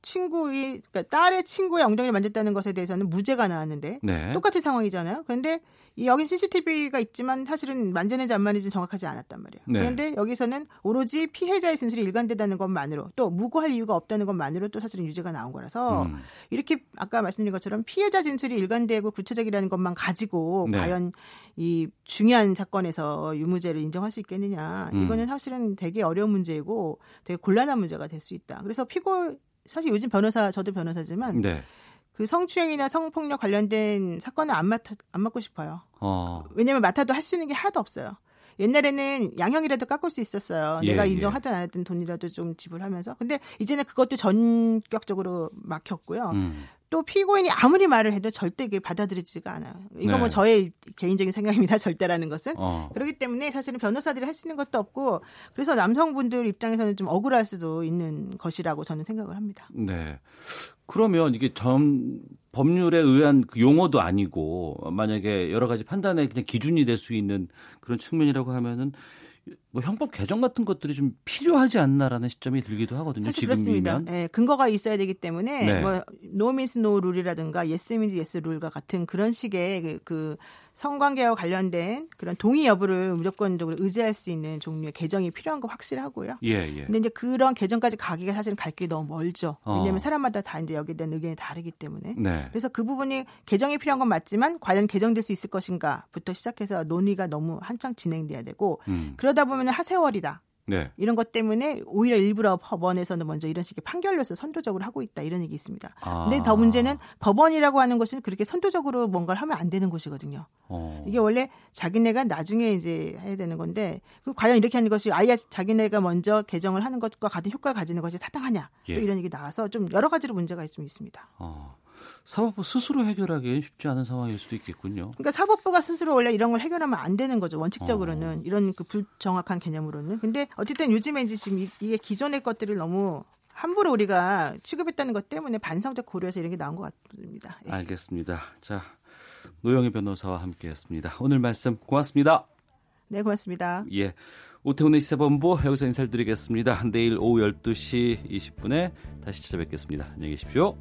Speaker 19: 친구의 그러니까 딸의 친구의 엉덩이를 만졌다는 것에 대해서는 무죄가 나왔는데 네. 똑같은 상황이잖아요. 그런데 이 여기 CCTV가 있지만 사실은 만져내지 안 만지지 정확하지 않았단 말이에요. 네. 그런데 여기서는 오로지 피해자의 진술이 일관되다는 것만으로 또 무고할 이유가 없다는 것만으로 또 사실은 유죄가 나온 거라서 음. 이렇게 아까 말씀드린 것처럼 피해자 진술이 일관되고 구체적이라는 것만 가지고 네. 과연 이 중요한 사건에서 유무죄를 인정할 수 있겠느냐 음. 이거는 사실은 되게 어려운 문제이고 되게 곤란한 문제가 될 수 있다. 그래서 피고 사실 요즘 변호사 저도 변호사지만 네. 그 성추행이나 성폭력 관련된 사건을 안 맡아 안 맡고 싶어요. 어. 왜냐하면 맡아도 할 수 있는 게 하나도 없어요. 옛날에는 양형이라도 깎을 수 있었어요. 예, 내가 예. 인정하든 안 하든 돈이라도 좀 지불하면서. 근데 이제는 그것도 전격적으로 막혔고요. 음. 또 피고인이 아무리 말을 해도 절대 이게 받아들이지가 않아요. 이거 뭐 네. 뭐 저의 개인적인 생각입니다. 절대라는 것은. 어. 그렇기 때문에 사실은 변호사들이 할 수 있는 것도 없고 그래서 남성분들 입장에서는 좀 억울할 수도 있는 것이라고 저는 생각을 합니다.
Speaker 2: 네. 그러면 이게 전 법률에 의한 그 용어도 아니고 만약에 여러 가지 판단의 그냥 기준이 될 수 있는 그런 측면이라고 하면은 뭐 형법 개정 같은 것들이 좀 필요하지 않나라는 시점이 들기도 하거든요. 지금이면.
Speaker 19: 네, 근거가 있어야 되기 때문에 네. 뭐 no means no rule이라든가 yes means yes rule과 같은 그런 식의 그, 그 성관계와 관련된 그런 동의 여부를 무조건적으로 의지할 수 있는 종류의 개정이 필요한 거 확실하고요.
Speaker 2: 예, 예.
Speaker 19: 근데 이제 그런 개정까지 가기가 사실은 갈 길이 너무 멀죠. 왜냐하면 어. 사람마다 다 이제 여기에 대한 의견이 다르기 때문에. 네. 그래서 그 부분이 개정이 필요한 건 맞지만 과연 개정될 수 있을 것인가부터 시작해서 논의가 너무 한창 진행돼야 되고 음. 그러다 보면 하세월이다. 네. 이런 것 때문에 오히려 일부러 법원에서는 먼저 이런 식의 판결로서 선도적으로 하고 있다 이런 얘기 있습니다. 아. 근데 더 문제는 법원이라고 하는 것은 그렇게 선도적으로 뭔가를 하면 안 되는 곳이거든요. 어. 이게 원래 자기네가 나중에 이제 해야 되는 건데 그 과연 이렇게 하는 것이 아예 자기네가 먼저 개정을 하는 것과 같은 효과를 가지는 것이 타당하냐 예. 이런 얘기 나와서 좀 여러 가지로 문제가 있으면 있습니다. 어.
Speaker 2: 사법부 스스로 해결하기엔 쉽지 않은 상황일 수도 있겠군요.
Speaker 19: 그러니까 사법부가 스스로 원래 이런 걸 해결하면 안 되는 거죠. 원칙적으로는 어. 이런 그 불정확한 개념으로는. 근데 어쨌든 요즘에 이제 지금 이게 기존의 것들을 너무 함부로 우리가 취급했다는 것 때문에 반성적 고려해서 이런 게 나온 것 같습니다.
Speaker 2: 예. 알겠습니다. 자 노영희 변호사와 함께했습니다. 오늘 말씀 고맙습니다.
Speaker 19: 네, 고맙습니다.
Speaker 2: 예. 오태훈의 시사본부 여기서 인사를 드리겠습니다. 내일 오후 12시 20분에 다시 찾아뵙겠습니다. 안녕히 계십시오.